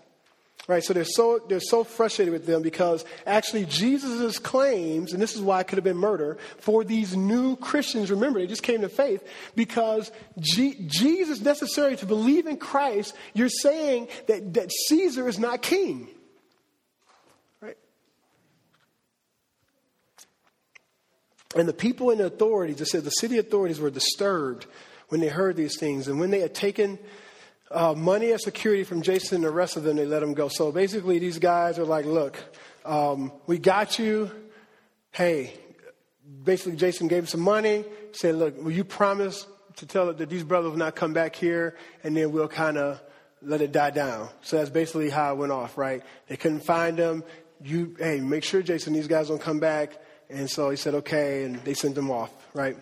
[SPEAKER 2] Right, so they're so they're so frustrated with them because actually Jesus' claims, and this is why it could have been murder for these new Christians. Remember, they just came to faith because G- Jesus necessary to believe in Christ. You're saying that that Caesar is not king. And the people in the authorities, it said the city authorities were disturbed when they heard these things. And when they had taken uh, money as security from Jason and the rest of them, they let him go. So basically, these guys are like, look, um, we got you. Hey, basically, Jason gave him some money, said, look, will you promise to tell it that these brothers will not come back here, and then we'll kind of let it die down. So that's basically how it went off, right? They couldn't find them. You, hey, make sure, Jason, these guys don't come back. And so he said, okay, and they sent him off, right?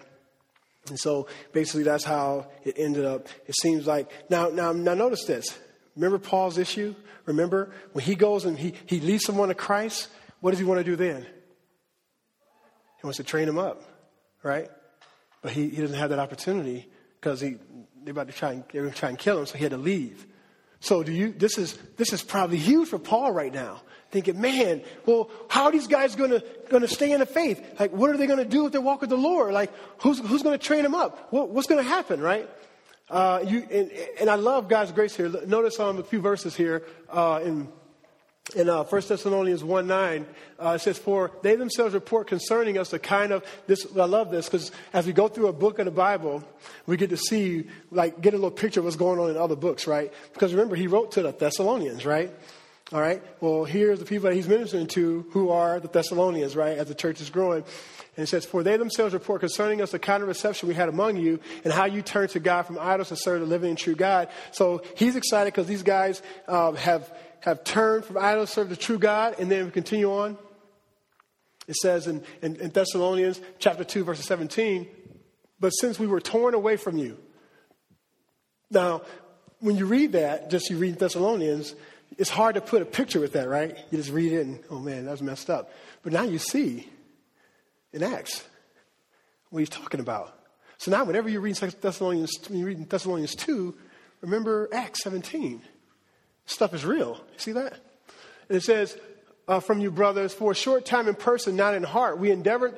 [SPEAKER 2] And so basically that's how it ended up. It seems like, now, now, now notice this. Remember Paul's issue? Remember when he goes and he, he leads someone to Christ, what does he want to do then? He wants to train him up, right? But he, he doesn't have that opportunity because he, they're about to try and, they're try and kill him, so he had to leave. So do you, this is, this is probably huge for Paul right now. Thinking, man, well, how are these guys gonna, gonna stay in the faith? Like, what are they gonna do if they walk with the Lord? Like, who's, who's gonna train them up? What, what's gonna happen, right? Uh, you, and, and, I love God's grace here. Notice on um, a few verses here uh, in in uh, 1 Thessalonians 1 9, uh, it says, For they themselves report concerning us the kind of, this, I love this, because as we go through a book of the Bible, we get to see, like, get a little picture of what's going on in other books, right? Because remember, he wrote to the Thessalonians, right? All right? Well, here's the people that he's ministering to who are the Thessalonians, right, as the church is growing. And it says, For they themselves report concerning us the kind of reception we had among you and how you turned to God from idols to serve the living and true God. So he's excited because these guys uh, have have turned from idols serve the true God. And then we continue on. It says in, in, in Thessalonians chapter 2, verse 17, but since we were torn away from you. Now, when you read that, just you read Thessalonians, it's hard to put a picture with that, right? You just read it and, oh man, that's messed up. But now you see in Acts what he's talking about. So now, whenever you read Thessalonians, when you read Thessalonians 2, remember Acts 17. Stuff is real. You see that? And it says, uh, from you, brothers, for a short time in person, not in heart, we endeavored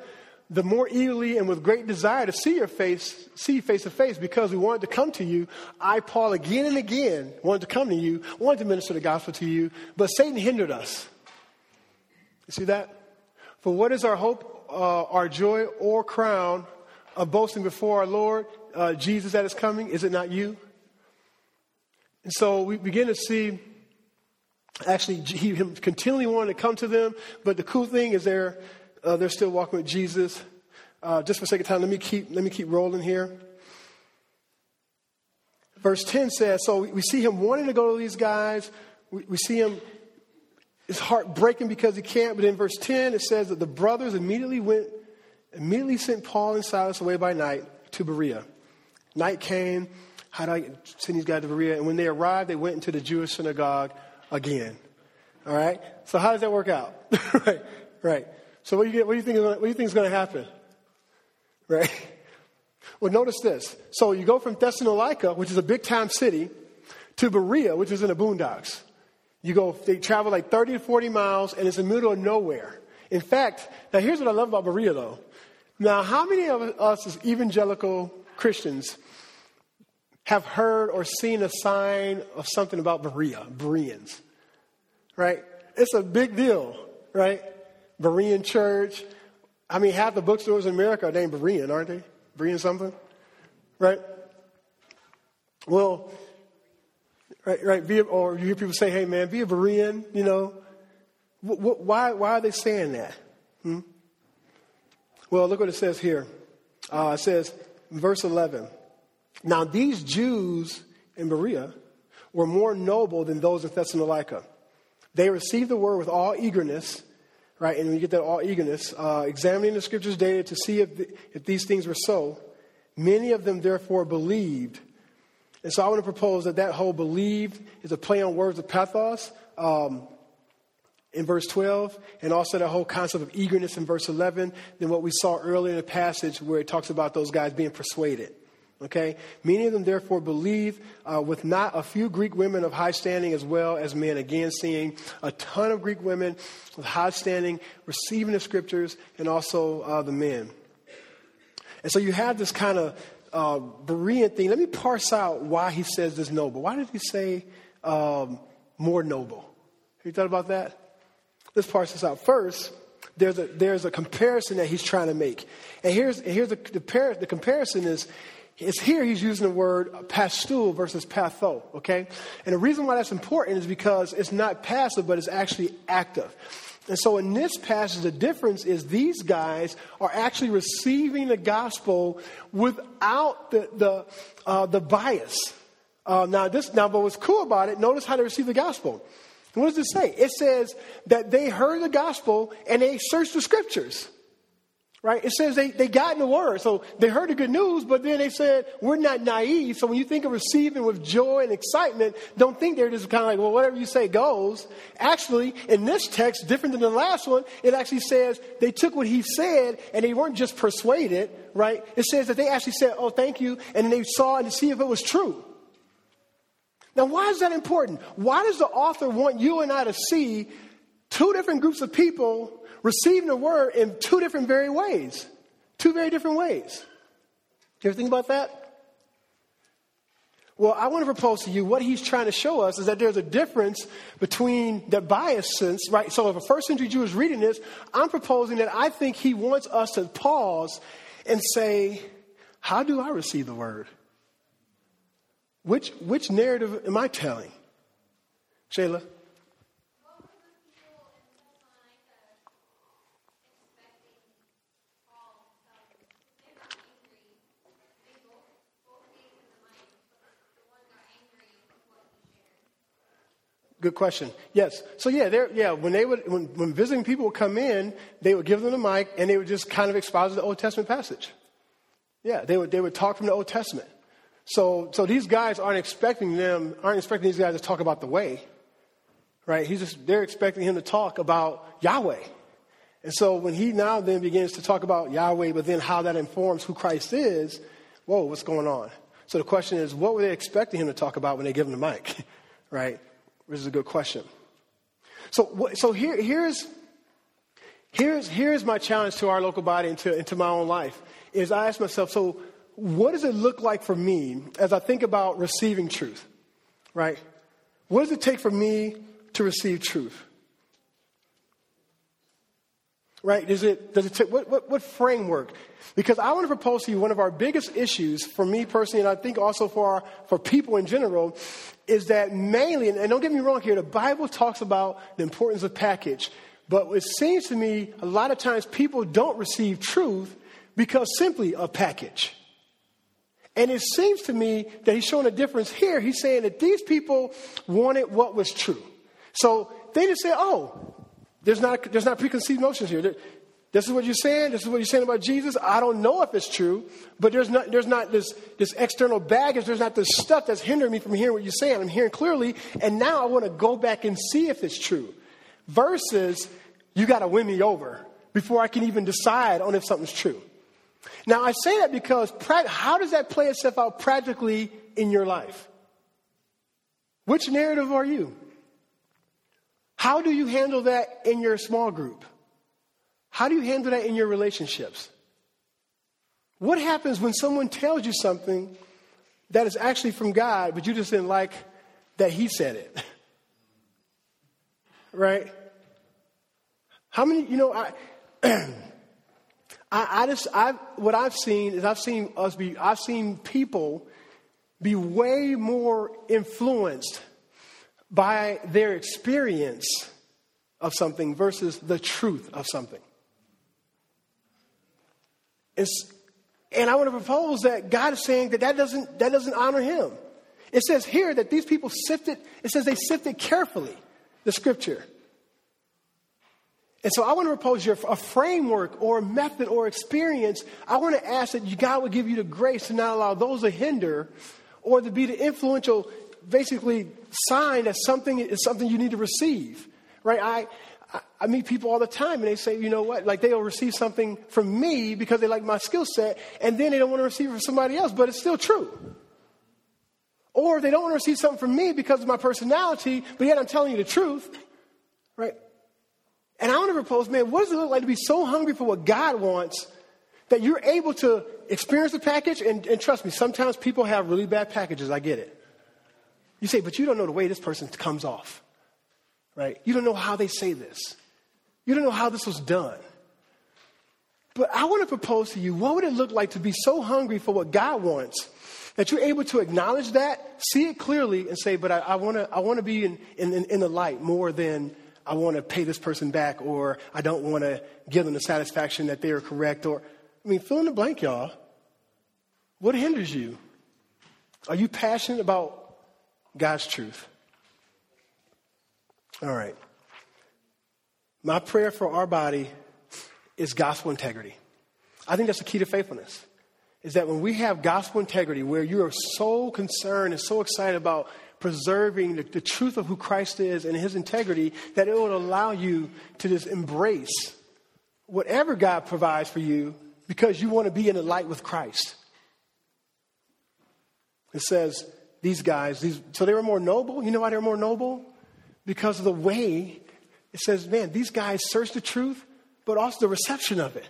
[SPEAKER 2] the more eagerly and with great desire to see your face, see you face to face, because we wanted to come to you. I, Paul, again and again wanted to come to you, wanted to minister the gospel to you, but Satan hindered us. You see that? For what is our hope, uh, our joy, or crown of boasting before our Lord uh, Jesus that is coming? Is it not you? And so we begin to see actually he, continually wanting to come to them. But the cool thing is they're, uh, they're still walking with Jesus. Uh, just for sake of time, let me keep, let me keep rolling here. Verse 10 says, so we, we see him wanting to go to these guys. We, we see him, his heart breaking because he can't. But in verse 10, it says that the brothers immediately went, immediately sent Paul and Silas away by night to Berea. Night came how do I send these guys to Berea? And when they arrived, they went into the Jewish synagogue again. All right? So how does that work out? right, right. So what do you, get, what do you think? What do you think is going to happen? Right. Well, notice this. So you go from Thessalonica, which is a big time city, to Berea, which is in the boondocks. You go, they travel like 30 to 40 miles, and it's in the middle of nowhere. In fact, now here's what I love about Berea, though. Now, how many of us as evangelical Christians have heard or seen a sign of something about Berea, Bereans, right? It's a big deal, right? Berean church. I mean, half the bookstores in America are named Berean, aren't they? Berean something, right? Well, right, right. Be or you hear people say, "Hey, man, be a Berean," you know. why, why are they saying that? Hmm? Well, look what it says here. Uh, it says, verse 11. Now, these Jews in Berea were more noble than those in Thessalonica. They received the word with all eagerness, right? And we get that all eagerness, uh, examining the scriptures daily to see if, the, if these things were so. Many of them, therefore, believed. And so I want to propose that that whole believed is a play on words of pathos um, in verse 12, and also that whole concept of eagerness in verse 11, than what we saw earlier in the passage where it talks about those guys being persuaded. Okay? Many of them therefore believe uh, with not a few Greek women of high standing as well as men. Again, seeing a ton of Greek women with high standing receiving the scriptures and also uh, the men. And so you have this kind of uh, Berean thing. Let me parse out why he says this noble. Why did he say um, more noble? Have you thought about that? Let's parse this out. First, there's a, there's a comparison that he's trying to make. And here's, here's the, the, par- the comparison is, is here he's using the word pastul versus patho, okay? And the reason why that's important is because it's not passive, but it's actually active. And so in this passage, the difference is these guys are actually receiving the gospel without the, the, uh, the bias. Uh, now, this, now, but what's cool about it, notice how they receive the gospel. what does it say? It says that they heard the gospel and they searched the scriptures. Right? It says they, they got in the word. So they heard the good news, but then they said, we're not naive. So when you think of receiving with joy and excitement, don't think they're just kind of like, well, whatever you say goes. Actually, in this text, different than the last one, it actually says they took what he said and they weren't just persuaded, right? It says that they actually said, oh, thank you. And they saw and to see if it was true. Now, why is that important? Why does the author want you and I to see two different groups of people receiving the word in two different very ways. Two very different ways. Do You ever think about that? Well, I want to propose to you what he's trying to show us is that there's a difference between the bias sense, right? So if a first century Jew is reading this, I'm proposing that I think he wants us to pause and say, how do I receive the word? Which, which narrative am I telling? Shayla? Good question. Yes. So yeah, yeah. When they would, when, when visiting people would come in, they would give them the mic and they would just kind of exposit the Old Testament passage. Yeah, they would they would talk from the Old Testament. So so these guys aren't expecting them aren't expecting these guys to talk about the way, right? He's just they're expecting him to talk about Yahweh. And so when he now then begins to talk about Yahweh, but then how that informs who Christ is, whoa, what's going on? So the question is, what were they expecting him to talk about when they give him the mic, right? This is a good question. So, so here, here's, here's, here's my challenge to our local body and to, and to my own life is I ask myself, so what does it look like for me as I think about receiving truth, right? What does it take for me to receive truth? Right? Does it, does it take, what, what, what framework? Because I want to propose to you one of our biggest issues for me personally, and I think also for, our, for people in general, is that mainly, and don't get me wrong here, the Bible talks about the importance of package. But it seems to me a lot of times people don't receive truth because simply of package. And it seems to me that he's showing a difference here. He's saying that these people wanted what was true. So they just say, oh, there's not, there's not preconceived notions here. This is what you're saying. This is what you're saying about Jesus. I don't know if it's true, but there's not, there's not this, this external baggage. There's not this stuff that's hindering me from hearing what you're saying. I'm hearing clearly, and now I want to go back and see if it's true. Versus, you got to win me over before I can even decide on if something's true. Now, I say that because how does that play itself out practically in your life? Which narrative are you? How do you handle that in your small group? How do you handle that in your relationships? What happens when someone tells you something that is actually from God, but you just didn't like that He said it? right? How many, you know, I. I, I, just, I've, what I've seen is I've seen us be, I've seen people be way more influenced by their experience of something versus the truth of something. It's, and I want to propose that God is saying that that doesn't, that doesn't honor him. It says here that these people sifted, it says they sifted carefully the scripture. And so I want to propose you a framework or a method or experience. I want to ask that God would give you the grace to not allow those to hinder or to be the influential basically sign that something is something you need to receive, right? I, I meet people all the time and they say, you know what, like they'll receive something from me because they like my skill set, and then they don't want to receive it from somebody else, but it's still true. Or they don't want to receive something from me because of my personality, but yet I'm telling you the truth, right? And I want to propose, man, what does it look like to be so hungry for what God wants that you're able to experience the package? And, and trust me, sometimes people have really bad packages, I get it. You say, but you don't know the way this person comes off, right? You don't know how they say this. You don't know how this was done. But I want to propose to you what would it look like to be so hungry for what God wants that you're able to acknowledge that, see it clearly, and say, But I, I want to I wanna be in, in, in the light more than I want to pay this person back or I don't want to give them the satisfaction that they are correct or, I mean, fill in the blank, y'all. What hinders you? Are you passionate about God's truth? All right. My prayer for our body is gospel integrity. I think that's the key to faithfulness. Is that when we have gospel integrity, where you are so concerned and so excited about preserving the, the truth of who Christ is and his integrity, that it will allow you to just embrace whatever God provides for you because you want to be in the light with Christ. It says, these guys, these, so they were more noble. You know why they were more noble? Because of the way it says, man, these guys search the truth, but also the reception of it.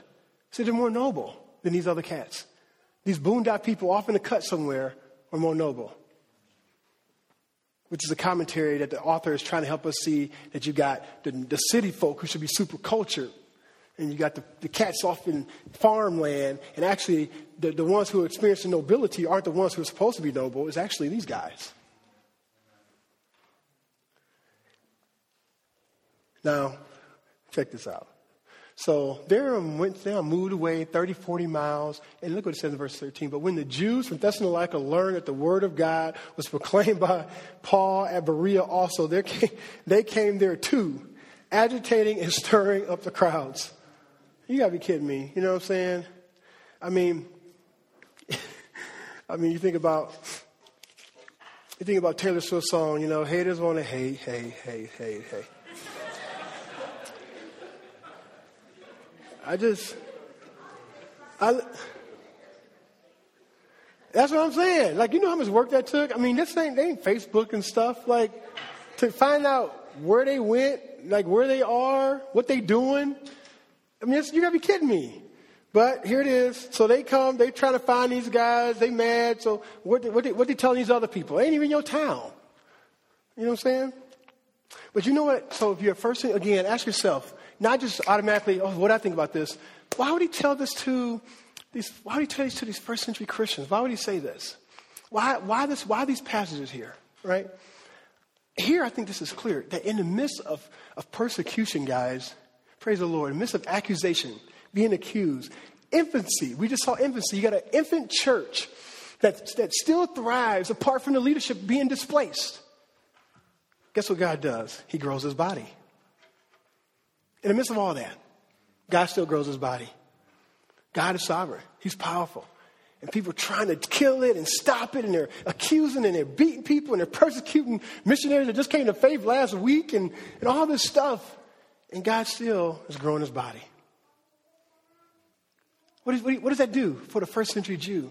[SPEAKER 2] So they're more noble than these other cats. These boondock people off in the cut somewhere are more noble. Which is a commentary that the author is trying to help us see that you got the, the city folk who should be super cultured, and you got the, the cats off in farmland, and actually the, the ones who are experiencing nobility aren't the ones who are supposed to be noble, it's actually these guys. Now, check this out. So Balaam went down, moved away 30, 40 miles, and look what it says in verse 13. But when the Jews from Thessalonica learned that the word of God was proclaimed by Paul at Berea also, came, they came there too, agitating and stirring up the crowds. You gotta be kidding me. You know what I'm saying? I mean, I mean, you think about you think about Taylor Swift's song, you know, haters want to hate, hate, hate, hate, hate. I just, I, that's what I'm saying. Like, you know how much work that took? I mean, this ain't, they ain't Facebook and stuff. Like, to find out where they went, like where they are, what they doing. I mean, you gotta be kidding me. But here it is. So they come, they try to find these guys, they mad. So what, what, they, what they telling these other people? It ain't even your town. You know what I'm saying? But you know what? So if you're first, thing, again, ask yourself, not just automatically, oh, what do I think about this? Why would he tell this to these, why would he tell this to these first century Christians? Why would he say this? Why, why, this, why these passages here, right? Here, I think this is clear that in the midst of, of persecution, guys, praise the Lord, in the midst of accusation, being accused, infancy, we just saw infancy. You got an infant church that, that still thrives apart from the leadership being displaced. Guess what God does? He grows his body. In the midst of all that, God still grows his body. God is sovereign. He's powerful. And people are trying to kill it and stop it, and they're accusing and they're beating people and they're persecuting missionaries that just came to faith last week and, and all this stuff. And God still is growing his body. What, is, what, does that do for the first century Jew?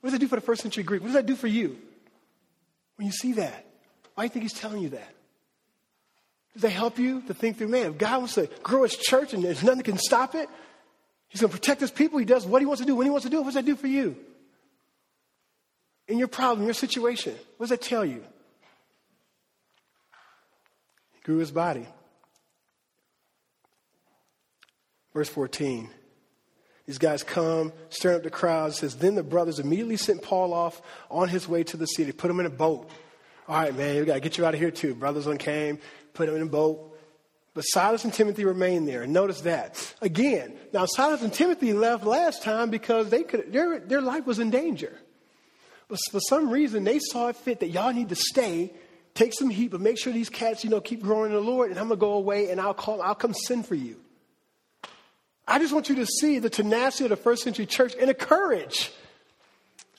[SPEAKER 2] What does that do for the first century Greek? What does that do for you when you see that? Why do you think he's telling you that? Does that help you to think through, man, if God wants to grow his church and there's nothing can stop it, he's going to protect his people. He does what he wants to do when he wants to do it. What does that do for you? In your problem, your situation, what does that tell you? He grew his body. Verse 14. These guys come, stir up the crowd. Says, Then the brothers immediately sent Paul off on his way to the city, put him in a boat. All right, man, we got to get you out of here too. Brothers on came, put him in a boat. But Silas and Timothy remained there. And notice that. Again, now Silas and Timothy left last time because they could, their, their life was in danger. But for some reason, they saw it fit that y'all need to stay, take some heat, but make sure these cats, you know, keep growing in the Lord, and I'm to go away and I'll call, I'll come send for you. I just want you to see the tenacity of the first century church and the courage.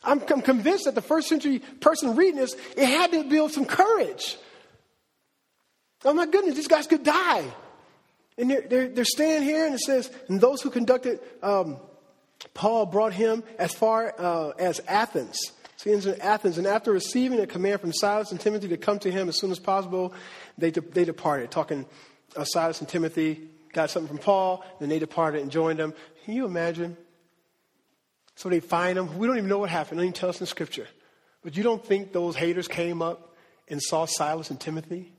[SPEAKER 2] I'm, I'm convinced that the first century person reading this, it had to build some courage. Oh my goodness, these guys could die. And they're, they're, they're staying here, and it says, and those who conducted, um, Paul brought him as far uh, as Athens. So he ends in Athens, and after receiving a command from Silas and Timothy to come to him as soon as possible, they, de- they departed. Talking uh, Silas and Timothy got something from Paul, then they departed and joined them. Can you imagine? So they find them. We don't even know what happened. They don't tell us in Scripture. But you don't think those haters came up and saw Silas and Timothy?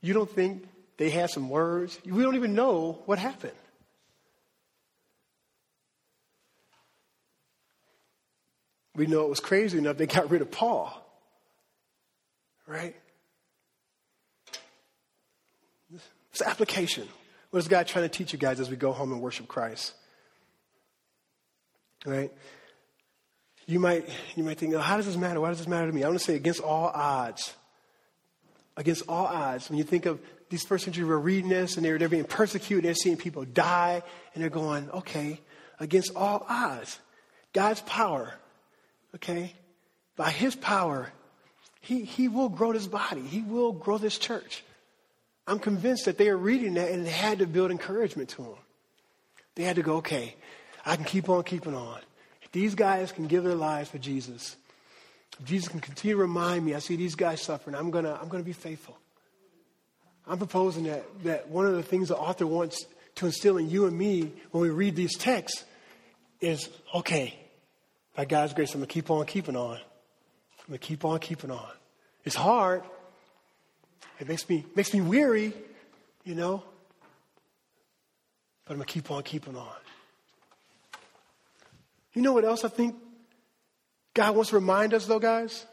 [SPEAKER 2] You don't think they had some words? We don't even know what happened. We know it was crazy enough they got rid of Paul. Right? It's application. What is God trying to teach you guys as we go home and worship Christ? Right? You might, you might think, oh, how does this matter? Why does this matter to me? I want to say against all odds. Against all odds. When you think of these first century were reading this and they're, they're being persecuted, they're seeing people die, and they're going, okay, against all odds. God's power, okay? By his power, he, he will grow this body. He will grow this church. I'm convinced that they are reading that and it had to build encouragement to them. They had to go, okay, I can keep on keeping on. If these guys can give their lives for Jesus. If Jesus can continue to remind me, I see these guys suffering, I'm going to I'm to be faithful. I'm proposing that, that one of the things the author wants to instill in you and me when we read these texts is okay, by God's grace, I'm going to keep on keeping on. I'm going to keep on keeping on. It's hard. It makes me, makes me weary, you know, but I'm going to keep on keeping on. You know what else I think God wants to remind us, though, guys?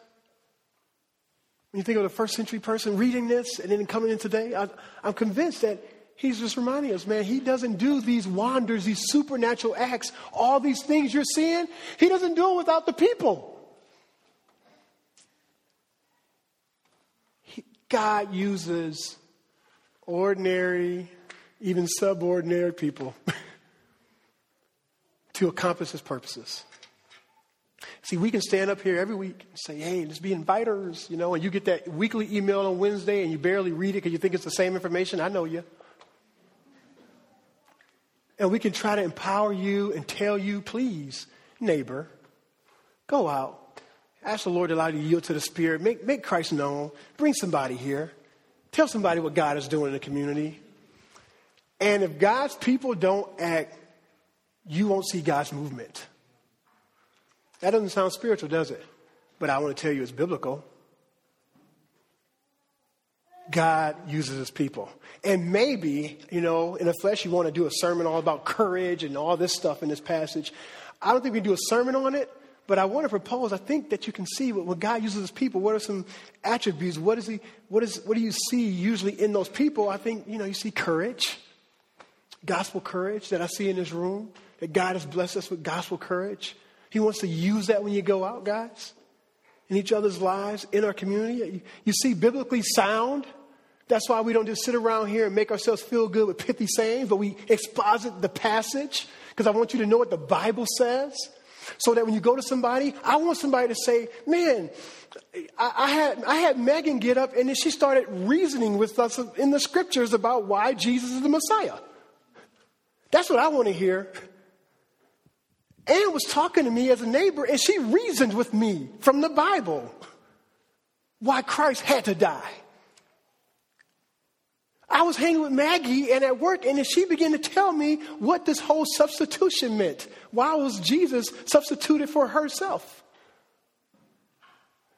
[SPEAKER 2] When you think of the first century person reading this and then coming in today, I, I'm convinced that he's just reminding us, man, he doesn't do these wonders, these supernatural acts, all these things you're seeing. He doesn't do it without the people. He, God uses ordinary, even subordinary people. to accomplish his purposes. See, we can stand up here every week and say, hey, let's be inviters, you know, and you get that weekly email on Wednesday and you barely read it because you think it's the same information. I know you. And we can try to empower you and tell you, please, neighbor, go out. Ask the Lord to allow you to yield to the Spirit. Make, make Christ known. Bring somebody here. Tell somebody what God is doing in the community. And if God's people don't act you won't see God's movement. That doesn't sound spiritual, does it? But I want to tell you it's biblical. God uses his people. And maybe, you know, in the flesh, you want to do a sermon all about courage and all this stuff in this passage. I don't think we do a sermon on it, but I want to propose, I think that you can see what, when God uses his people, what are some attributes? What, is he, what, is, what do you see usually in those people? I think, you know, you see courage, gospel courage that I see in this room that God has blessed us with gospel courage. He wants to use that when you go out, guys, in each other's lives, in our community. You see, biblically sound. That's why we don't just sit around here and make ourselves feel good with pithy sayings, but we exposit the passage because I want you to know what the Bible says. So that when you go to somebody, I want somebody to say, Man, I, I, had, I had Megan get up and then she started reasoning with us in the scriptures about why Jesus is the Messiah. That's what I want to hear. Anne was talking to me as a neighbor, and she reasoned with me from the Bible why Christ had to die. I was hanging with Maggie and at work, and then she began to tell me what this whole substitution meant. Why was Jesus substituted for herself?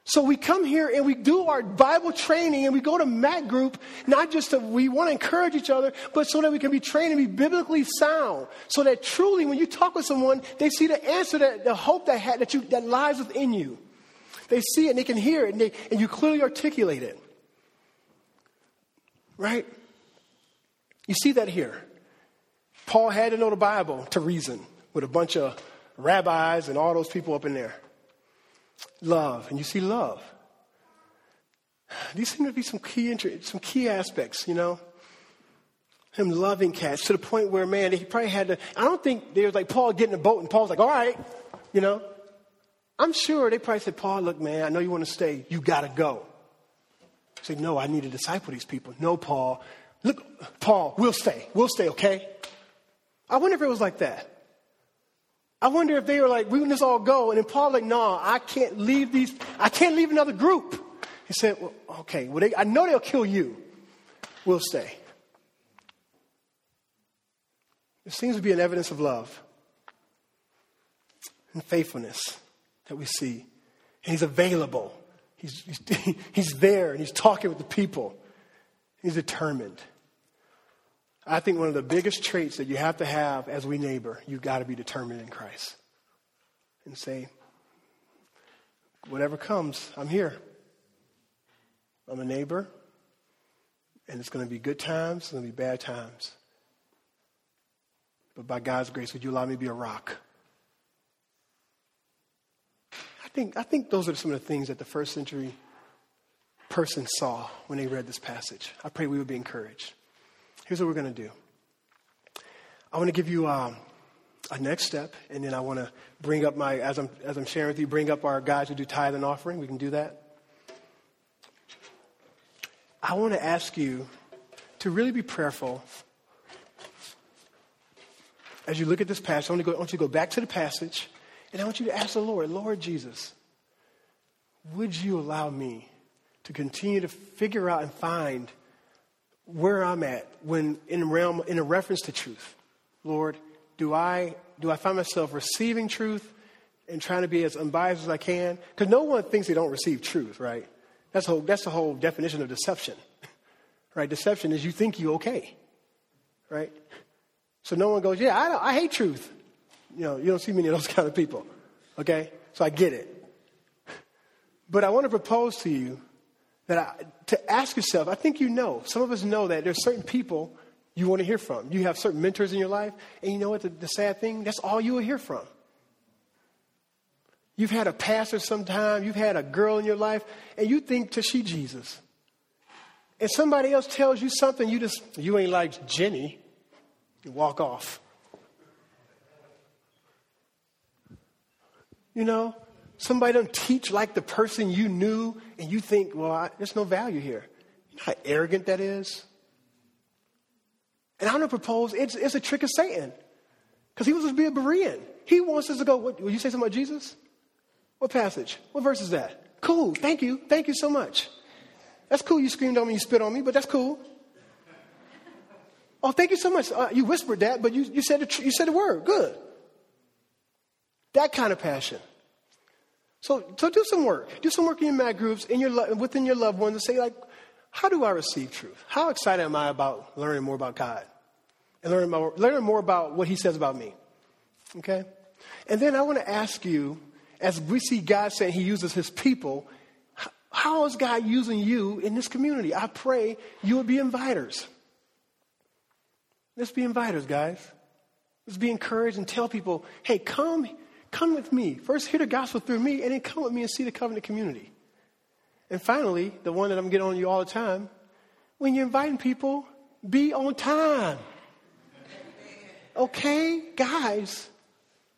[SPEAKER 2] So we come here and we do our Bible training and we go to MAC group, not just to, we want to encourage each other, but so that we can be trained and be biblically sound. So that truly when you talk with someone, they see the answer that the hope that, had, that, you, that lies within you. They see it and they can hear it and, they, and you clearly articulate it. Right? You see that here. Paul had to know the Bible to reason with a bunch of rabbis and all those people up in there love, and you see love. These seem to be some key interest, some key aspects, you know. Him loving cats to the point where, man, he probably had to. I don't think they was like Paul getting a boat, and Paul's like, "All right," you know. I'm sure they probably said, "Paul, look, man, I know you want to stay. You got to go." Say, "No, I need to disciple these people." No, Paul. Look, Paul, we'll stay. We'll stay, okay? I wonder if it was like that. I wonder if they were like, we can just all go. And then Paul like, no, I can't leave these, I can't leave another group. He said, well, okay, well, they, I know they'll kill you. We'll stay. There seems to be an evidence of love and faithfulness that we see. And he's available. He's, he's, he's there and he's talking with the people. He's determined. I think one of the biggest traits that you have to have as we neighbor, you've got to be determined in Christ. And say, whatever comes, I'm here. I'm a neighbor, and it's going to be good times, it's going to be bad times. But by God's grace, would you allow me to be a rock? I think, I think those are some of the things that the first century person saw when they read this passage. I pray we would be encouraged. Here's what we're going to do I want to give you um, a next step, and then I want to bring up my, as I'm, as I'm sharing with you, bring up our guys who do tithe and offering. We can do that. I want to ask you to really be prayerful as you look at this passage. I want, go, I want you to go back to the passage, and I want you to ask the Lord, Lord Jesus, would you allow me to continue to figure out and find where I'm at when in realm in a reference to truth? Lord, do I do I find myself receiving truth and trying to be as unbiased as I can? Because no one thinks they don't receive truth, right? That's the whole, that's the whole definition of deception. Right? Deception is you think you okay. Right? So no one goes, yeah, I, I hate truth. You know, you don't see many of those kind of people. Okay? So I get it. But I want to propose to you that I, to ask yourself, I think you know, some of us know that there's certain people you want to hear from. You have certain mentors in your life, and you know what the, the sad thing? That's all you will hear from. You've had a pastor sometime, you've had a girl in your life, and you think to she Jesus. And somebody else tells you something, you just, you ain't like Jenny, you walk off. You know, somebody don't teach like the person you knew, and you think, well, I, there's no value here. You know how arrogant that is? And I'm going to propose it's, it's a trick of Satan. Because he wants us to be a Berean. He wants us to go, what, will you say something about Jesus? What passage? What verse is that? Cool. Thank you. Thank you so much. That's cool. You screamed on me, you spit on me, but that's cool. Oh, thank you so much. Uh, you whispered that, but you, you, said the, you said the word. Good. That kind of passion. So, so do some work. Do some work in your mat groups, in your, within your loved ones, and say, like, how do I receive truth? How excited am I about learning more about God? And learning more, learning more about what He says about me. Okay? And then I want to ask you as we see God saying He uses His people, how is God using you in this community? I pray you would be inviters. Let's be inviters, guys. Let's be encouraged and tell people, hey, come, come with me. First, hear the gospel through me, and then come with me and see the covenant community. And finally, the one that I'm getting on you all the time, when you're inviting people, be on time. Okay, guys,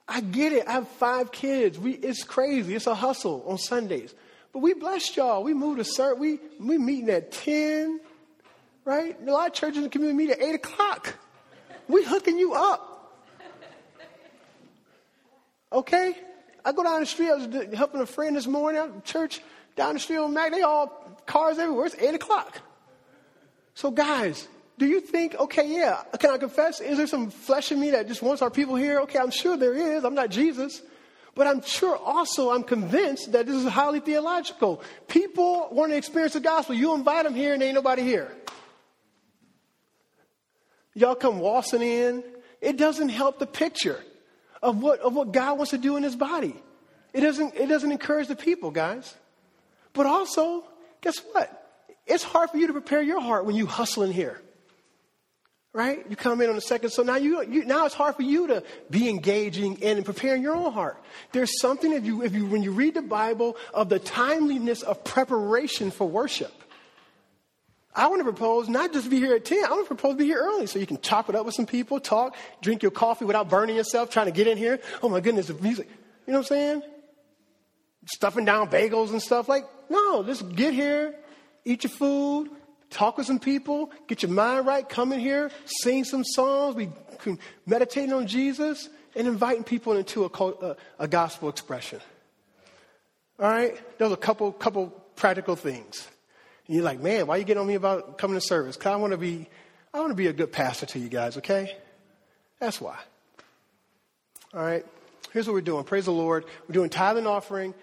[SPEAKER 2] I get it. I have five kids. We, it's crazy. It's a hustle on Sundays. But we blessed y'all. We moved to cert. We, we meeting at 10, right? A lot of churches in the community meet at 8 o'clock. We hooking you up. Okay? I go down the street. I was helping a friend this morning at church down the street on Mac. They all cars everywhere. It's 8 o'clock. So, guys, do you think, okay, yeah, can I confess? Is there some flesh in me that just wants our people here? Okay, I'm sure there is. I'm not Jesus. But I'm sure also, I'm convinced that this is highly theological. People want to experience the gospel. You invite them here and ain't nobody here. Y'all come waltzing in. It doesn't help the picture of what, of what God wants to do in his body. It doesn't, it doesn't encourage the people, guys. But also, guess what? It's hard for you to prepare your heart when you hustle in here right? You come in on the second, so now you, you, now it's hard for you to be engaging and preparing your own heart. There's something if you if you when you read the Bible of the timeliness of preparation for worship. I want to propose not just be here at 10, I want to propose to be here early so you can chop it up with some people, talk, drink your coffee without burning yourself, trying to get in here. Oh my goodness, the music. You know what I'm saying? Stuffing down bagels and stuff. Like, no, just get here, eat your food, talk with some people, get your mind right, come in here, sing some songs, be meditating on Jesus, and inviting people into a, a, uh, a gospel expression. All right? Those are a couple, couple practical things. And you're like, man, why are you getting on me about coming to service? Because I want to be, I want to be a good pastor to you guys, okay? That's why. All right? Here's what we're doing. Praise the Lord. We're doing tithing offering.